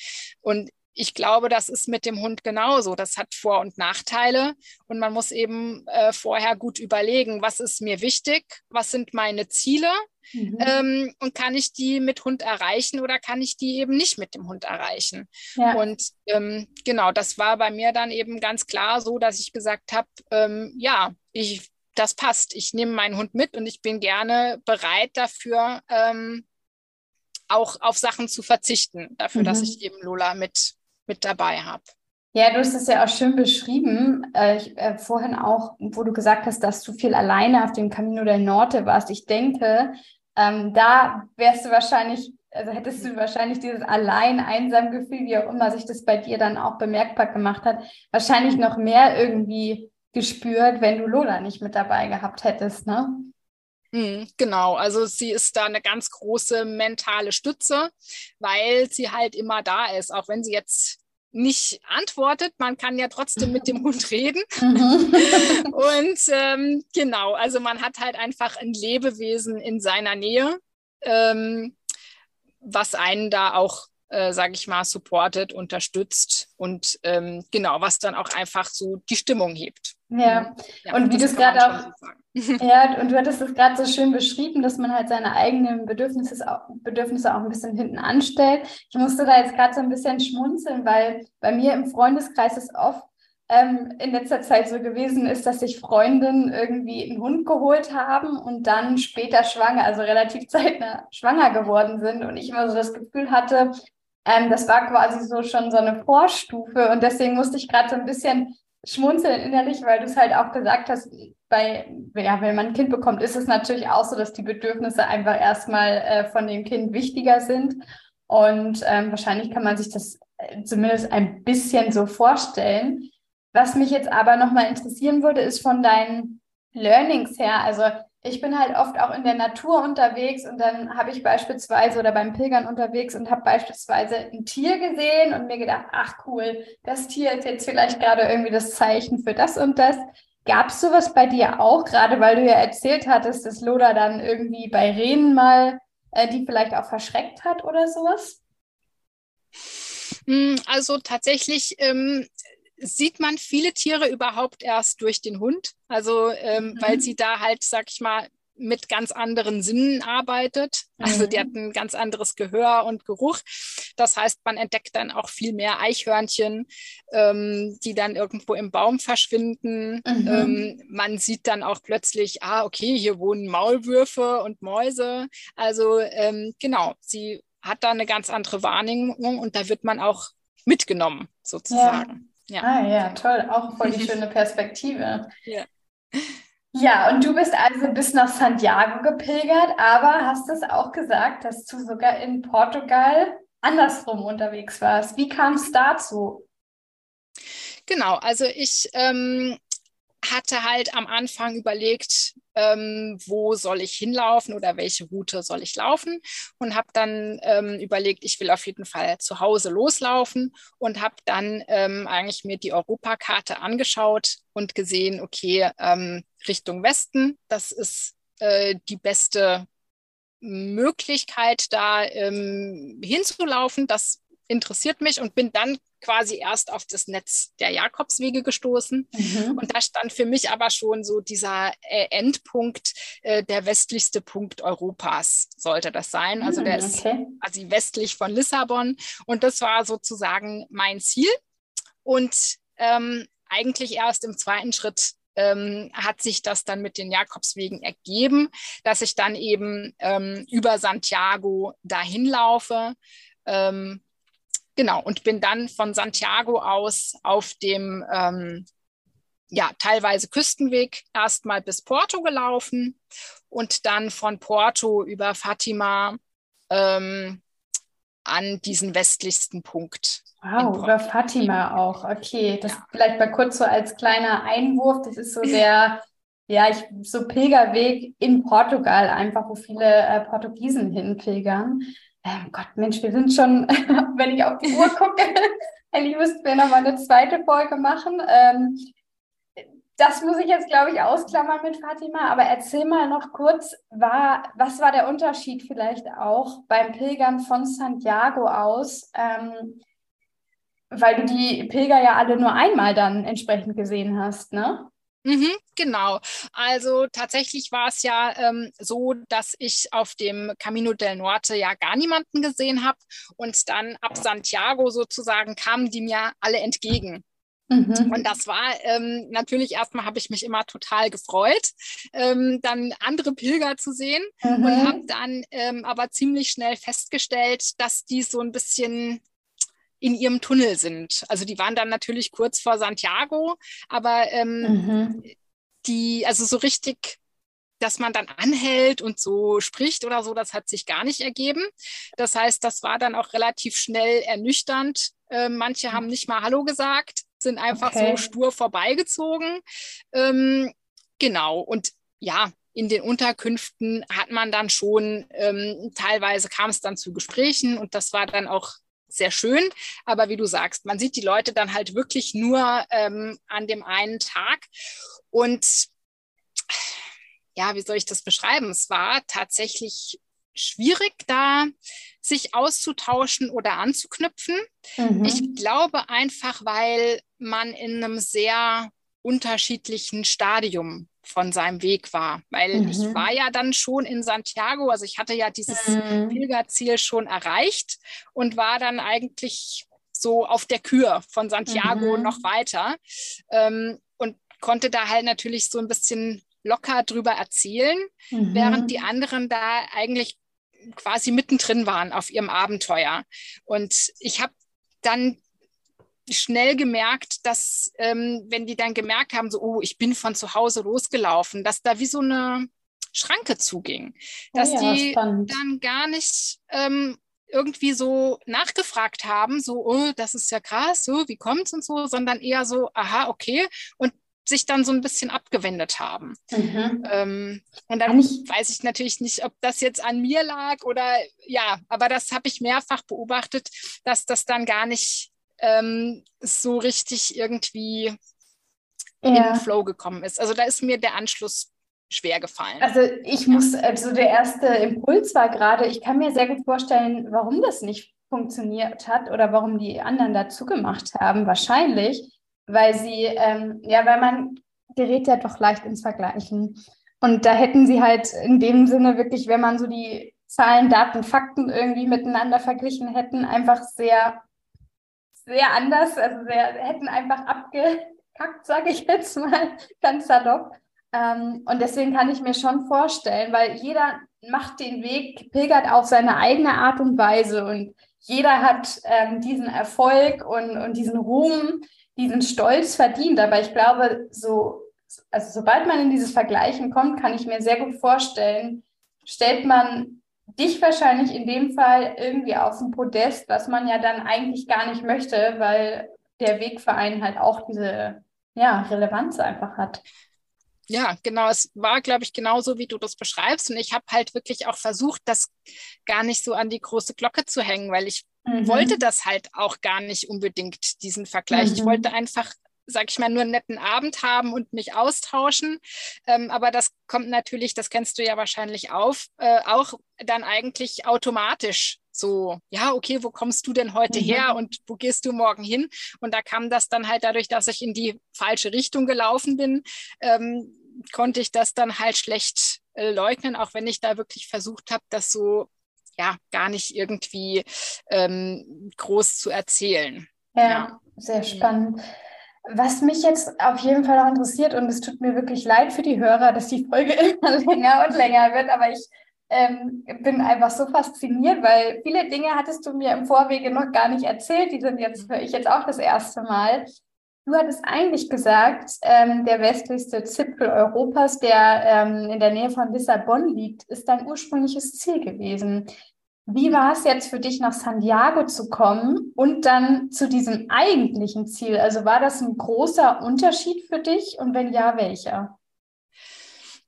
Und ich glaube, das ist mit dem Hund genauso. Das hat Vor- und Nachteile und man muss eben äh, vorher gut überlegen, was ist mir wichtig, was sind meine Ziele mhm. ähm, und kann ich die mit Hund erreichen oder kann ich die eben nicht mit dem Hund erreichen. Ja. Und ähm, genau, das war bei mir dann eben ganz klar so, dass ich gesagt habe, ähm, ja, ich, das passt. Ich nehme meinen Hund mit und ich bin gerne bereit dafür, ähm, auch auf Sachen zu verzichten, dafür, mhm. dass ich eben Lola mit mit dabei habe. Ja, du hast es ja auch schön beschrieben, äh, ich, äh, vorhin auch, wo du gesagt hast, dass du viel alleine auf dem Camino del Norte warst. Ich denke, ähm, da wärst du wahrscheinlich, also hättest du wahrscheinlich dieses allein einsam Gefühl, wie auch immer sich das bei dir dann auch bemerkbar gemacht hat, wahrscheinlich noch mehr irgendwie gespürt, wenn du Lola nicht mit dabei gehabt hättest, ne? Mhm, genau, also sie ist da eine ganz große mentale Stütze, weil sie halt immer da ist, auch wenn sie jetzt nicht antwortet. Man kann ja trotzdem mit dem Hund reden. Mhm. Und ähm, genau, also man hat halt einfach ein Lebewesen in seiner Nähe, ähm, was einen da auch, äh, sage ich mal, supportet, unterstützt und ähm, genau, was dann auch einfach so die Stimmung hebt. Ja, ja. Und wie du es gerade auch, ja, und du hattest es gerade so schön beschrieben, dass man halt seine eigenen Bedürfnisse auch, Bedürfnisse auch ein bisschen hinten anstellt. Ich musste da jetzt gerade so ein bisschen schmunzeln, weil bei mir im Freundeskreis ist oft ähm, in letzter Zeit so gewesen ist, dass sich Freundinnen irgendwie einen Hund geholt haben und dann später schwanger, also relativ zeitnah schwanger geworden sind. Und ich immer so das Gefühl hatte, ähm, das war quasi so schon so eine Vorstufe. Und deswegen musste ich gerade so ein bisschen schmunzeln innerlich, weil du es halt auch gesagt hast, bei, ja, wenn man ein Kind bekommt, ist es natürlich auch so, dass die Bedürfnisse einfach erstmal äh, von dem Kind wichtiger sind. Und ähm, wahrscheinlich kann man sich das äh, zumindest ein bisschen so vorstellen. Was mich jetzt aber nochmal interessieren würde, ist von deinen Learnings her. Also ich bin halt oft auch in der Natur unterwegs und dann habe ich beispielsweise oder beim Pilgern unterwegs und habe beispielsweise ein Tier gesehen und mir gedacht, ach cool, das Tier ist jetzt vielleicht gerade irgendwie das Zeichen für das und das. Gab es sowas bei dir auch, gerade weil du ja erzählt hattest, dass Lola dann irgendwie bei Renen mal äh, die vielleicht auch verschreckt hat oder sowas? Hm, also tatsächlich ähm, sieht man viele Tiere überhaupt erst durch den Hund. Also ähm, mhm. weil sie da halt, sag ich mal, mit ganz anderen Sinnen arbeitet. Also die mhm. hat ein ganz anderes Gehör und Geruch. Das heißt, man entdeckt dann auch viel mehr Eichhörnchen, ähm, die dann irgendwo im Baum verschwinden. Mhm. Ähm, man sieht dann auch plötzlich, ah, okay, hier wohnen Maulwürfe und Mäuse. Also ähm, genau, sie hat da eine ganz andere Wahrnehmung und da wird man auch mitgenommen, sozusagen. Ja. Ja. Ah ja, toll, auch voll die schöne Perspektive. Ja. Ja, und du bist also bis nach Santiago gepilgert, aber hast es auch gesagt, dass du sogar in Portugal andersrum unterwegs warst. Wie kam es dazu? Genau, also ich ähm, hatte halt am Anfang überlegt, ähm, wo soll ich hinlaufen oder welche Route soll ich laufen und habe dann ähm, überlegt, ich will auf jeden Fall zu Hause loslaufen und habe dann ähm, eigentlich mir die Europakarte angeschaut und gesehen, okay, ähm, Richtung Westen, das ist äh, die beste Möglichkeit, da ähm, hinzulaufen. Das interessiert mich und bin dann quasi erst auf das Netz der Jakobswege gestoßen. Mhm. Und da stand für mich aber schon so dieser äh, Endpunkt, äh, der westlichste Punkt Europas sollte das sein. Also der mhm, okay. ist quasi westlich von Lissabon. Und das war sozusagen mein Ziel. Und ähm, eigentlich erst im zweiten Schritt ähm, hat sich das dann mit den Jakobswegen ergeben, dass ich dann eben ähm, über Santiago dahin laufe. Ähm, Genau, und bin dann von Santiago aus auf dem ähm, ja, teilweise Küstenweg erstmal bis Porto gelaufen und dann von Porto über Fatima ähm, an diesen westlichsten Punkt. Wow, über Fatima auch. Okay, das ja. vielleicht mal kurz so als kleiner Einwurf. Das ist so der, ja, ich, so Pilgerweg in Portugal, einfach wo viele äh, Portugiesen hinpilgern. Ähm, Gott, Mensch, wir sind schon, wenn ich auf die Uhr gucke, eigentlich müssten wir nochmal eine zweite Folge machen. Ähm, das muss ich jetzt, glaube ich, ausklammern mit Fatima, aber erzähl mal noch kurz, war, was war der Unterschied vielleicht auch beim Pilgern von Santiago aus? Ähm, weil du die Pilger ja alle nur einmal dann entsprechend gesehen hast, ne? Mhm, genau. Also tatsächlich war es ja ähm, so, dass ich auf dem Camino del Norte ja gar niemanden gesehen habe und dann ab Santiago sozusagen kamen die mir alle entgegen. Mhm. Und das war ähm, natürlich erstmal habe ich mich immer total gefreut, ähm, dann andere Pilger zu sehen mhm. und habe dann ähm, aber ziemlich schnell festgestellt, dass die so ein bisschen in ihrem Tunnel sind. Also die waren dann natürlich kurz vor Santiago, aber ähm, mhm. die, also so richtig dass man dann anhält und so spricht oder so, das hat sich gar nicht ergeben. Das heißt, das war dann auch relativ schnell ernüchternd. Äh, manche haben nicht mal Hallo gesagt, sind einfach okay. so stur vorbeigezogen. Ähm, genau. Und ja, in den Unterkünften hat man dann schon, ähm, teilweise kam es dann zu Gesprächen und das war dann auch sehr schön. Aber wie du sagst, man sieht die Leute dann halt wirklich nur ähm, an dem einen Tag. Und ja, wie soll ich das beschreiben? Es war tatsächlich schwierig, da sich auszutauschen oder anzuknüpfen. Mhm. Ich glaube einfach, weil man in einem sehr unterschiedlichen Stadium von seinem Weg war. Weil mhm. ich war ja dann schon in Santiago, also ich hatte ja dieses mhm. Pilgerziel schon erreicht und war dann eigentlich so auf der Kür von Santiago mhm. noch weiter ähm, und konnte da halt natürlich so ein bisschen locker drüber erzählen, während mhm. die anderen da eigentlich quasi mittendrin waren auf ihrem Abenteuer. Und ich habe dann schnell gemerkt, dass ähm, wenn die dann gemerkt haben, so, oh, ich bin von zu Hause losgelaufen, dass da wie so eine Schranke zuging, dass oh ja, die spannend. dann gar nicht ähm, irgendwie so nachgefragt haben, so, oh, das ist ja krass, so, wie kommt's und so, sondern eher so, aha, okay. Und sich dann so ein bisschen abgewendet haben. Mhm. Ähm, und dann ich weiß ich natürlich nicht, ob das jetzt an mir lag oder ja, aber das habe ich mehrfach beobachtet, dass das dann gar nicht ähm, so richtig irgendwie ja. in den Flow gekommen ist. Also da ist mir der Anschluss schwer gefallen. Also ich muss, also der erste Impuls war gerade, ich kann mir sehr gut vorstellen, warum das nicht funktioniert hat oder warum die anderen dazu gemacht haben. Wahrscheinlich, weil sie, ähm, ja, weil man gerät ja doch leicht ins Vergleichen. Und da hätten sie halt in dem Sinne wirklich, wenn man so die Zahlen, Daten, Fakten irgendwie miteinander verglichen hätten, einfach sehr, sehr anders, also sehr, hätten einfach abgekackt, sage ich jetzt mal, ganz salopp. Ähm, und deswegen kann ich mir schon vorstellen, weil jeder macht den Weg, pilgert auf seine eigene Art und Weise und jeder hat ähm, diesen Erfolg und, und diesen Ruhm, diesen Stolz verdient. Aber ich glaube, so, also sobald man in dieses Vergleichen kommt, kann ich mir sehr gut vorstellen, stellt man dich wahrscheinlich in dem Fall irgendwie auf ein Podest, was man ja dann eigentlich gar nicht möchte, weil der Wegverein halt auch diese ja, Relevanz einfach hat. Ja, genau. Es war, glaube ich, genauso, wie du das beschreibst. Und ich habe halt wirklich auch versucht, das gar nicht so an die große Glocke zu hängen, weil ich mhm. wollte das halt auch gar nicht unbedingt, diesen Vergleich. Mhm. Ich wollte einfach sag ich mal, nur einen netten Abend haben und mich austauschen. Ähm, aber das kommt natürlich, das kennst du ja wahrscheinlich auf, äh, auch dann eigentlich automatisch so, ja, okay, wo kommst du denn heute mhm. her und wo gehst du morgen hin? Und da kam das dann halt dadurch, dass ich in die falsche Richtung gelaufen bin, ähm, konnte ich das dann halt schlecht äh, leugnen, auch wenn ich da wirklich versucht habe, das so ja gar nicht irgendwie ähm, groß zu erzählen. Ja, ja. sehr spannend. Was mich jetzt auf jeden Fall auch interessiert, und es tut mir wirklich leid für die Hörer, dass die Folge immer länger und länger wird, aber ich ähm, bin einfach so fasziniert, weil viele Dinge hattest du mir im Vorwege noch gar nicht erzählt, die sind jetzt, höre ich jetzt auch das erste Mal. Du hattest eigentlich gesagt, ähm, der westlichste Zipfel Europas, der ähm, in der Nähe von Lissabon liegt, ist dein ursprüngliches Ziel gewesen. Wie war es jetzt für dich, nach Santiago zu kommen und dann zu diesem eigentlichen Ziel? Also war das ein großer Unterschied für dich und wenn ja, welcher?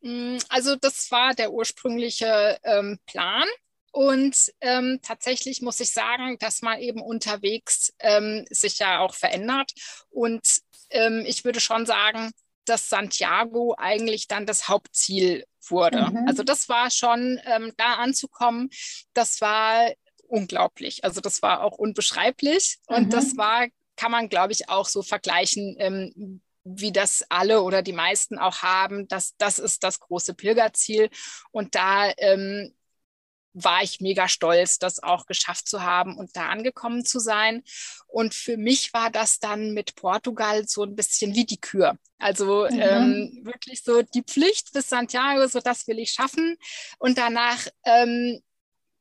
Mm, also das war der ursprüngliche ähm, Plan. Und ähm, tatsächlich muss ich sagen, dass man eben unterwegs ähm, sich ja auch verändert. Und ähm, ich würde schon sagen, dass Santiago eigentlich dann das Hauptziel wurde. Mhm. Also das war schon, ähm, da anzukommen, das war unglaublich. Also das war auch unbeschreiblich mhm. und das war, kann man, glaube ich, auch so vergleichen, ähm, wie das alle oder die meisten auch haben. Das, das ist das große Pilgerziel. Und da ähm, war ich mega stolz, das auch geschafft zu haben und da angekommen zu sein. Und für mich war das dann mit Portugal so ein bisschen wie die Kür. Also mhm. ähm, wirklich so die Pflicht bis Santiago, so das will ich schaffen. Und danach ähm,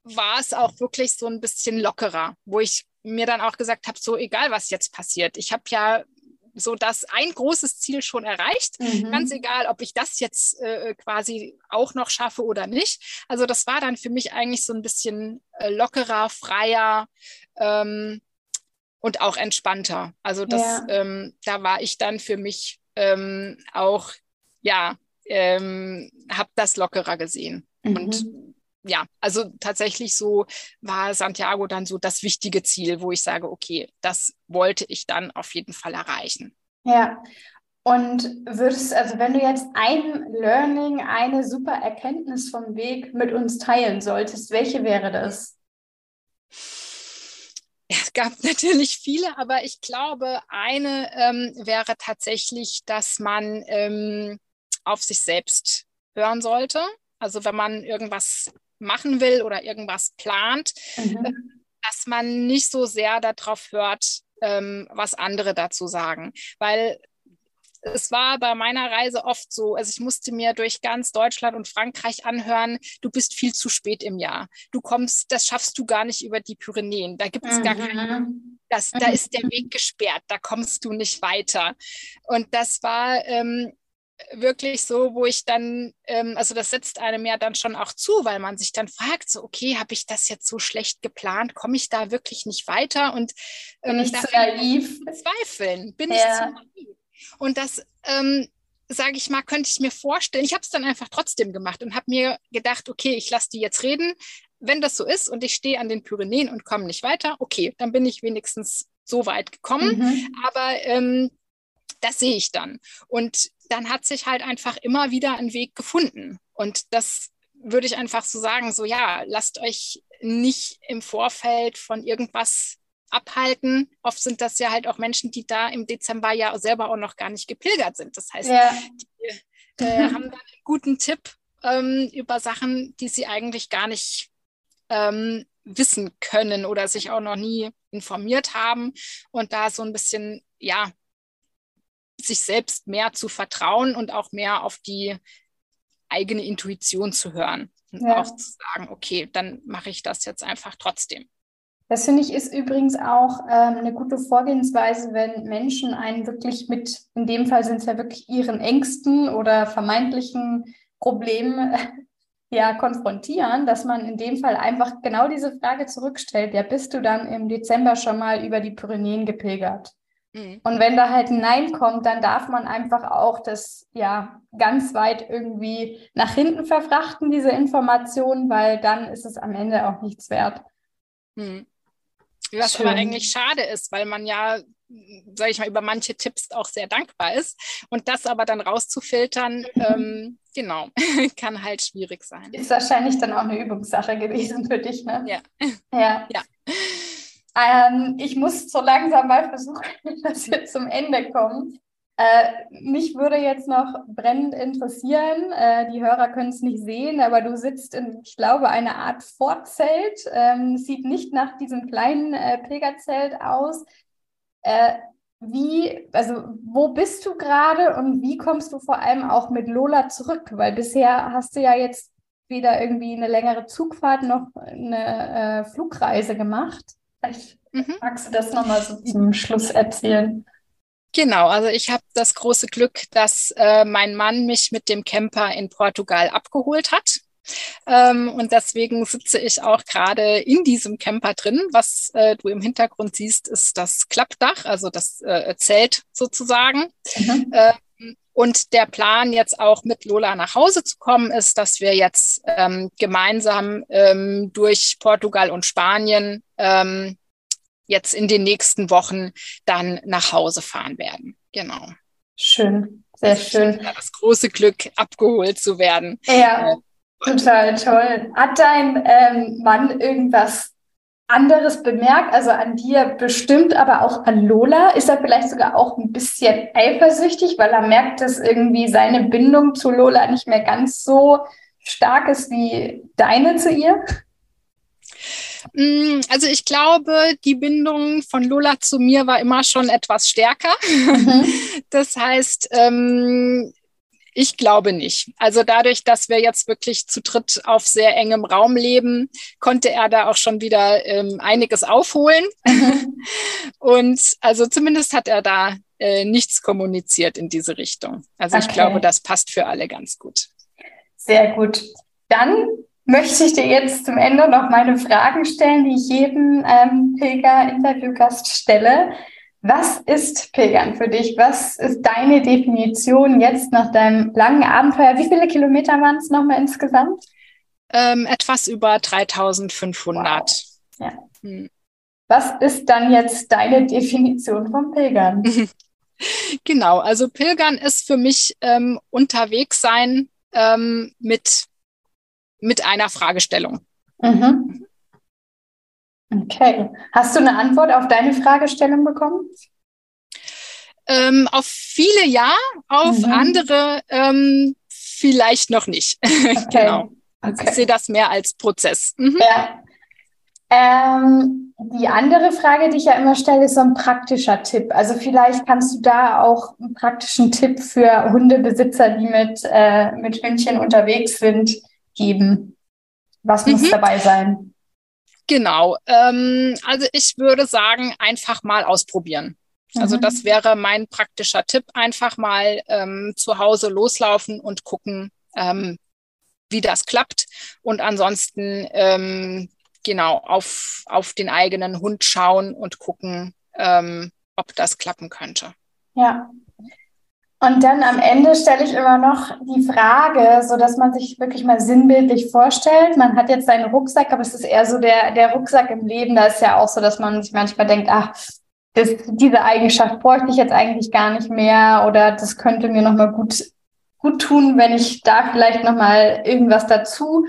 war es auch wirklich so ein bisschen lockerer, wo ich mir dann auch gesagt habe, so egal was jetzt passiert. Ich habe ja so dass ein großes Ziel schon erreicht. Mhm. Ganz egal, ob ich das jetzt äh, quasi auch noch schaffe oder nicht. Also das war dann für mich eigentlich so ein bisschen äh, lockerer, freier ähm, und auch entspannter. Also das, ja. ähm, da war ich dann für mich ähm, auch, ja, ähm, habe das lockerer gesehen. Mhm. Und ja, also tatsächlich so war Santiago dann so das wichtige Ziel, wo ich sage, okay, das wollte ich dann auf jeden Fall erreichen. Ja. Und würdest, also wenn du jetzt ein Learning, eine super Erkenntnis vom Weg mit uns teilen solltest, welche wäre das? es gab natürlich viele, aber ich glaube, eine ähm, wäre tatsächlich, dass man ähm, auf sich selbst hören sollte. Also wenn man irgendwas machen will oder irgendwas plant, mhm. Äh, dass man nicht so sehr darauf hört, ähm, was andere dazu sagen. Weil es war bei meiner Reise oft so, also ich musste mir durch ganz Deutschland und Frankreich anhören, du bist viel zu spät im Jahr. Du kommst, das schaffst du gar nicht über die Pyrenäen. Da gibt es mhm. gar keinen, das, da ist der Weg gesperrt, da kommst du nicht weiter. Und das war ähm, wirklich so, wo ich dann, ähm, also das setzt einem ja dann schon auch zu, weil man sich dann fragt, so, okay, habe ich das jetzt so schlecht geplant? Komme ich da wirklich nicht weiter? Und ähm, bin ich zu naiv? Zweifeln, bin ja. ich zu naiv? Und das, ähm, sage ich mal, könnte ich mir vorstellen. Ich habe es dann einfach trotzdem gemacht und habe mir gedacht, okay, ich lasse die jetzt reden. Wenn das so ist und ich stehe an den Pyrenäen und komme nicht weiter, okay, dann bin ich wenigstens so weit gekommen. Mhm. Aber ähm, das sehe ich dann. Und dann hat sich halt einfach immer wieder ein Weg gefunden. Und das würde ich einfach so sagen, so ja, lasst euch nicht im Vorfeld von irgendwas abhalten. Oft sind das ja halt auch Menschen, die da im Dezember ja selber auch noch gar nicht gepilgert sind. Das heißt, ja. die äh, haben dann einen guten Tipp ähm, über Sachen, die sie eigentlich gar nicht ähm, wissen können oder sich auch noch nie informiert haben und da so ein bisschen, ja, sich selbst mehr zu vertrauen und auch mehr auf die eigene Intuition zu hören und ja. auch zu sagen, okay, dann mache ich das jetzt einfach trotzdem. Das finde ich ist übrigens auch ähm, eine gute Vorgehensweise, wenn Menschen einen wirklich mit, in dem Fall sind es ja wirklich ihren Ängsten oder vermeintlichen Problemen ja konfrontieren, dass man in dem Fall einfach genau diese Frage zurückstellt. Ja, bist du dann im Dezember schon mal über die Pyrenäen gepilgert? Mhm. Und wenn da halt ein Nein kommt, dann darf man einfach auch das ja ganz weit irgendwie nach hinten verfrachten, diese Information, weil dann ist es am Ende auch nichts wert. Mhm. Was Schön. aber eigentlich schade ist, weil man ja, sage ich mal, über manche Tipps auch sehr dankbar ist. Und das aber dann rauszufiltern, mhm. ähm, genau, kann halt schwierig sein. Ist wahrscheinlich dann auch eine Übungssache gewesen für dich, ne? Ja. Ja. ja. Ähm, ich muss so langsam mal versuchen, dass wir zum Ende kommen. Äh, mich würde jetzt noch brennend interessieren, äh, die Hörer können es nicht sehen, aber du sitzt in, ich glaube, einer Art Vorzelt, ähm, sieht nicht nach diesem kleinen äh, Pilgerzelt aus. Äh, wie, also wo bist du gerade und wie kommst du vor allem auch mit Lola zurück? Weil bisher hast du ja jetzt weder irgendwie eine längere Zugfahrt noch eine äh, Flugreise gemacht. Vielleicht mhm. magst du das nochmal so zum Schluss erzählen. Genau, also ich habe das große Glück, dass äh, mein Mann mich mit dem Camper in Portugal abgeholt hat. Ähm, und deswegen sitze ich auch gerade in diesem Camper drin. Was äh, du im Hintergrund siehst, ist das Klappdach, also das äh, Zelt sozusagen. Mhm. Ähm, und der Plan, jetzt auch mit Lola nach Hause zu kommen, ist, dass wir jetzt ähm, gemeinsam ähm, durch Portugal und Spanien ähm, jetzt in den nächsten Wochen dann nach Hause fahren werden. Genau. Schön, sehr also schön. Das große Glück, abgeholt zu werden. Ja, äh, total toll. Hat dein ähm, Mann irgendwas anderes bemerkt, also an dir bestimmt, aber auch an Lola? Ist er vielleicht sogar auch ein bisschen eifersüchtig, weil er merkt, dass irgendwie seine Bindung zu Lola nicht mehr ganz so stark ist wie deine zu ihr? Mm, also ich glaube, die Bindung von Lola zu mir war immer schon etwas stärker. Mhm. Das heißt, ähm, ich glaube nicht. Also dadurch, dass wir jetzt wirklich zu dritt auf sehr engem Raum leben, konnte er da auch schon wieder ähm, einiges aufholen. Und also zumindest hat er da äh, nichts kommuniziert in diese Richtung. Also okay. ich glaube, das passt für alle ganz gut. Sehr gut. Dann möchte ich dir jetzt zum Ende noch meine Fragen stellen, die ich jedem ähm, Pilger-Interviewgast stelle. Was ist Pilgern für dich? Was ist deine Definition jetzt nach deinem langen Abenteuer? Wie viele Kilometer waren es nochmal insgesamt? Ähm, etwas über 3500. Wow. Ja. Hm. Was ist dann jetzt deine Definition von Pilgern? Genau, also Pilgern ist für mich ähm, unterwegs sein ähm, mit mit einer Fragestellung. Mhm. Okay. Hast du eine Antwort auf deine Fragestellung bekommen? Ähm, auf viele ja, auf mhm. andere ähm, vielleicht noch nicht. Okay. genau. Okay. Ich sehe das mehr als Prozess. Mhm. Ja. Ähm, die andere Frage, die ich ja immer stelle, ist so ein praktischer Tipp. Also vielleicht kannst du da auch einen praktischen Tipp für Hundebesitzer, die mit, äh, mit Hündchen unterwegs sind, geben? Was muss mhm. dabei sein? Genau. Ähm, also ich würde sagen, einfach mal ausprobieren. Also mhm. das wäre mein praktischer Tipp. Einfach mal ähm, zu Hause loslaufen und gucken, ähm, wie das klappt. Und ansonsten ähm, genau auf, auf den eigenen Hund schauen und gucken, ähm, ob das klappen könnte. Ja. Und dann am Ende stelle ich immer noch die Frage, so dass man sich wirklich mal sinnbildlich vorstellt. Man hat jetzt seinen Rucksack, aber es ist eher so der, der Rucksack im Leben. Da ist ja auch so, dass man sich manchmal denkt, ach, das, diese Eigenschaft bräuchte ich jetzt eigentlich gar nicht mehr oder das könnte mir nochmal gut, gut tun, wenn ich da vielleicht nochmal irgendwas dazu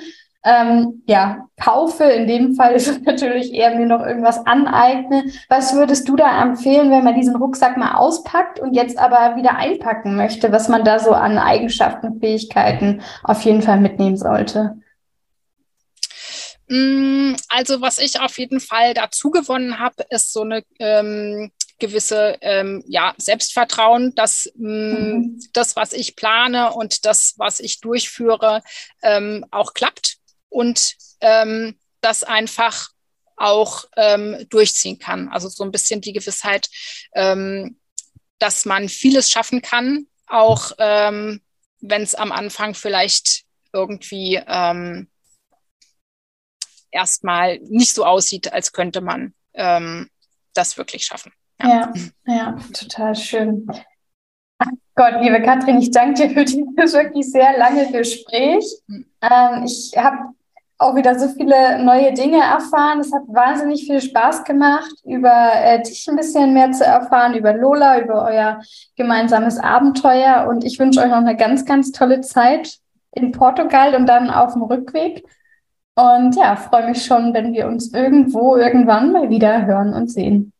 ähm, ja, kaufe. In dem Fall ist es natürlich eher mir noch irgendwas aneigne. Was würdest du da empfehlen, wenn man diesen Rucksack mal auspackt und jetzt aber wieder einpacken möchte, was man da so an Eigenschaften, Fähigkeiten auf jeden Fall mitnehmen sollte? Mm, also was ich auf jeden Fall dazu gewonnen habe, ist so eine ähm, gewisse ähm, ja, Selbstvertrauen, dass mh, mm, mhm. das, was ich plane und das, was ich durchführe, ähm, auch klappt und ähm, das einfach auch ähm, durchziehen kann. Also so ein bisschen die Gewissheit, ähm, dass man vieles schaffen kann, auch ähm, wenn es am Anfang vielleicht irgendwie ähm, erstmal nicht so aussieht, als könnte man ähm, das wirklich schaffen. Ja. ja, ja, total schön. Ach Gott, liebe Katrin, ich danke dir für dieses wirklich sehr lange Gespräch. Hm. Ähm, ich habe auch wieder so viele neue Dinge erfahren. Es hat wahnsinnig viel Spaß gemacht, über äh, dich ein bisschen mehr zu erfahren, über Lola, über euer gemeinsames Abenteuer. Und ich wünsche euch noch eine ganz, ganz tolle Zeit in Portugal und dann auf dem Rückweg. Und ja, freue mich schon, wenn wir uns irgendwo irgendwann mal wieder hören und sehen.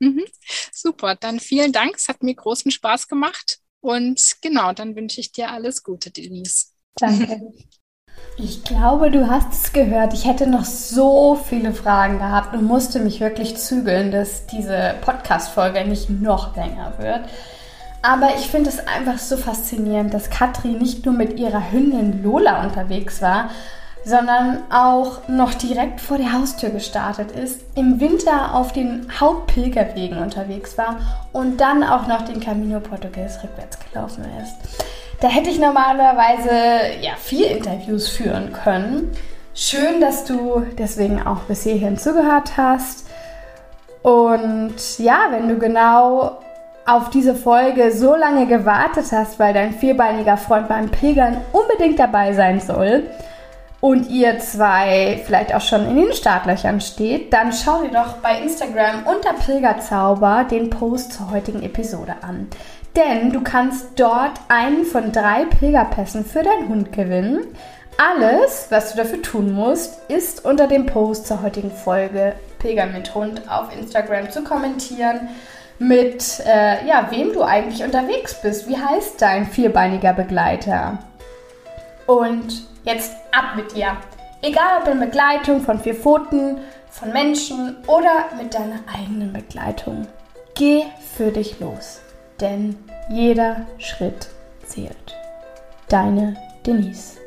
Mhm. Super, dann vielen Dank. Es hat mir großen Spaß gemacht. Und genau, dann wünsche ich dir alles Gute, Denise. Danke. Ich glaube, du hast es gehört. Ich hätte noch so viele Fragen gehabt und musste mich wirklich zügeln, dass diese Podcast-Folge nicht noch länger wird. Aber ich finde es einfach so faszinierend, dass Katrin nicht nur mit ihrer Hündin Lola unterwegs war, sondern auch noch direkt vor der Haustür gestartet ist, im Winter auf den Hauptpilgerwegen unterwegs war und dann auch noch den Camino Portugues rückwärts gelaufen ist. Da hätte ich normalerweise ja vier Interviews führen können. Schön, dass du deswegen auch bis hierhin zugehört hast. Und ja, wenn du genau auf diese Folge so lange gewartet hast, weil dein vierbeiniger Freund beim Pilgern unbedingt dabei sein soll, und ihr zwei vielleicht auch schon in den Startlöchern steht, dann schau dir doch bei Instagram unter Pilgerzauber den Post zur heutigen Episode an. Denn du kannst dort einen von drei Pilgerpässen für deinen Hund gewinnen. Alles, was du dafür tun musst, ist unter dem Post zur heutigen Folge Pilger mit Hund auf Instagram zu kommentieren mit, äh, ja, wem du eigentlich unterwegs bist. Wie heißt dein vierbeiniger Begleiter? Und Jetzt ab mit dir. Egal ob in Begleitung von vier Pfoten, von Menschen oder mit deiner eigenen Begleitung. Geh für dich los, denn jeder Schritt zählt. Deine Denise.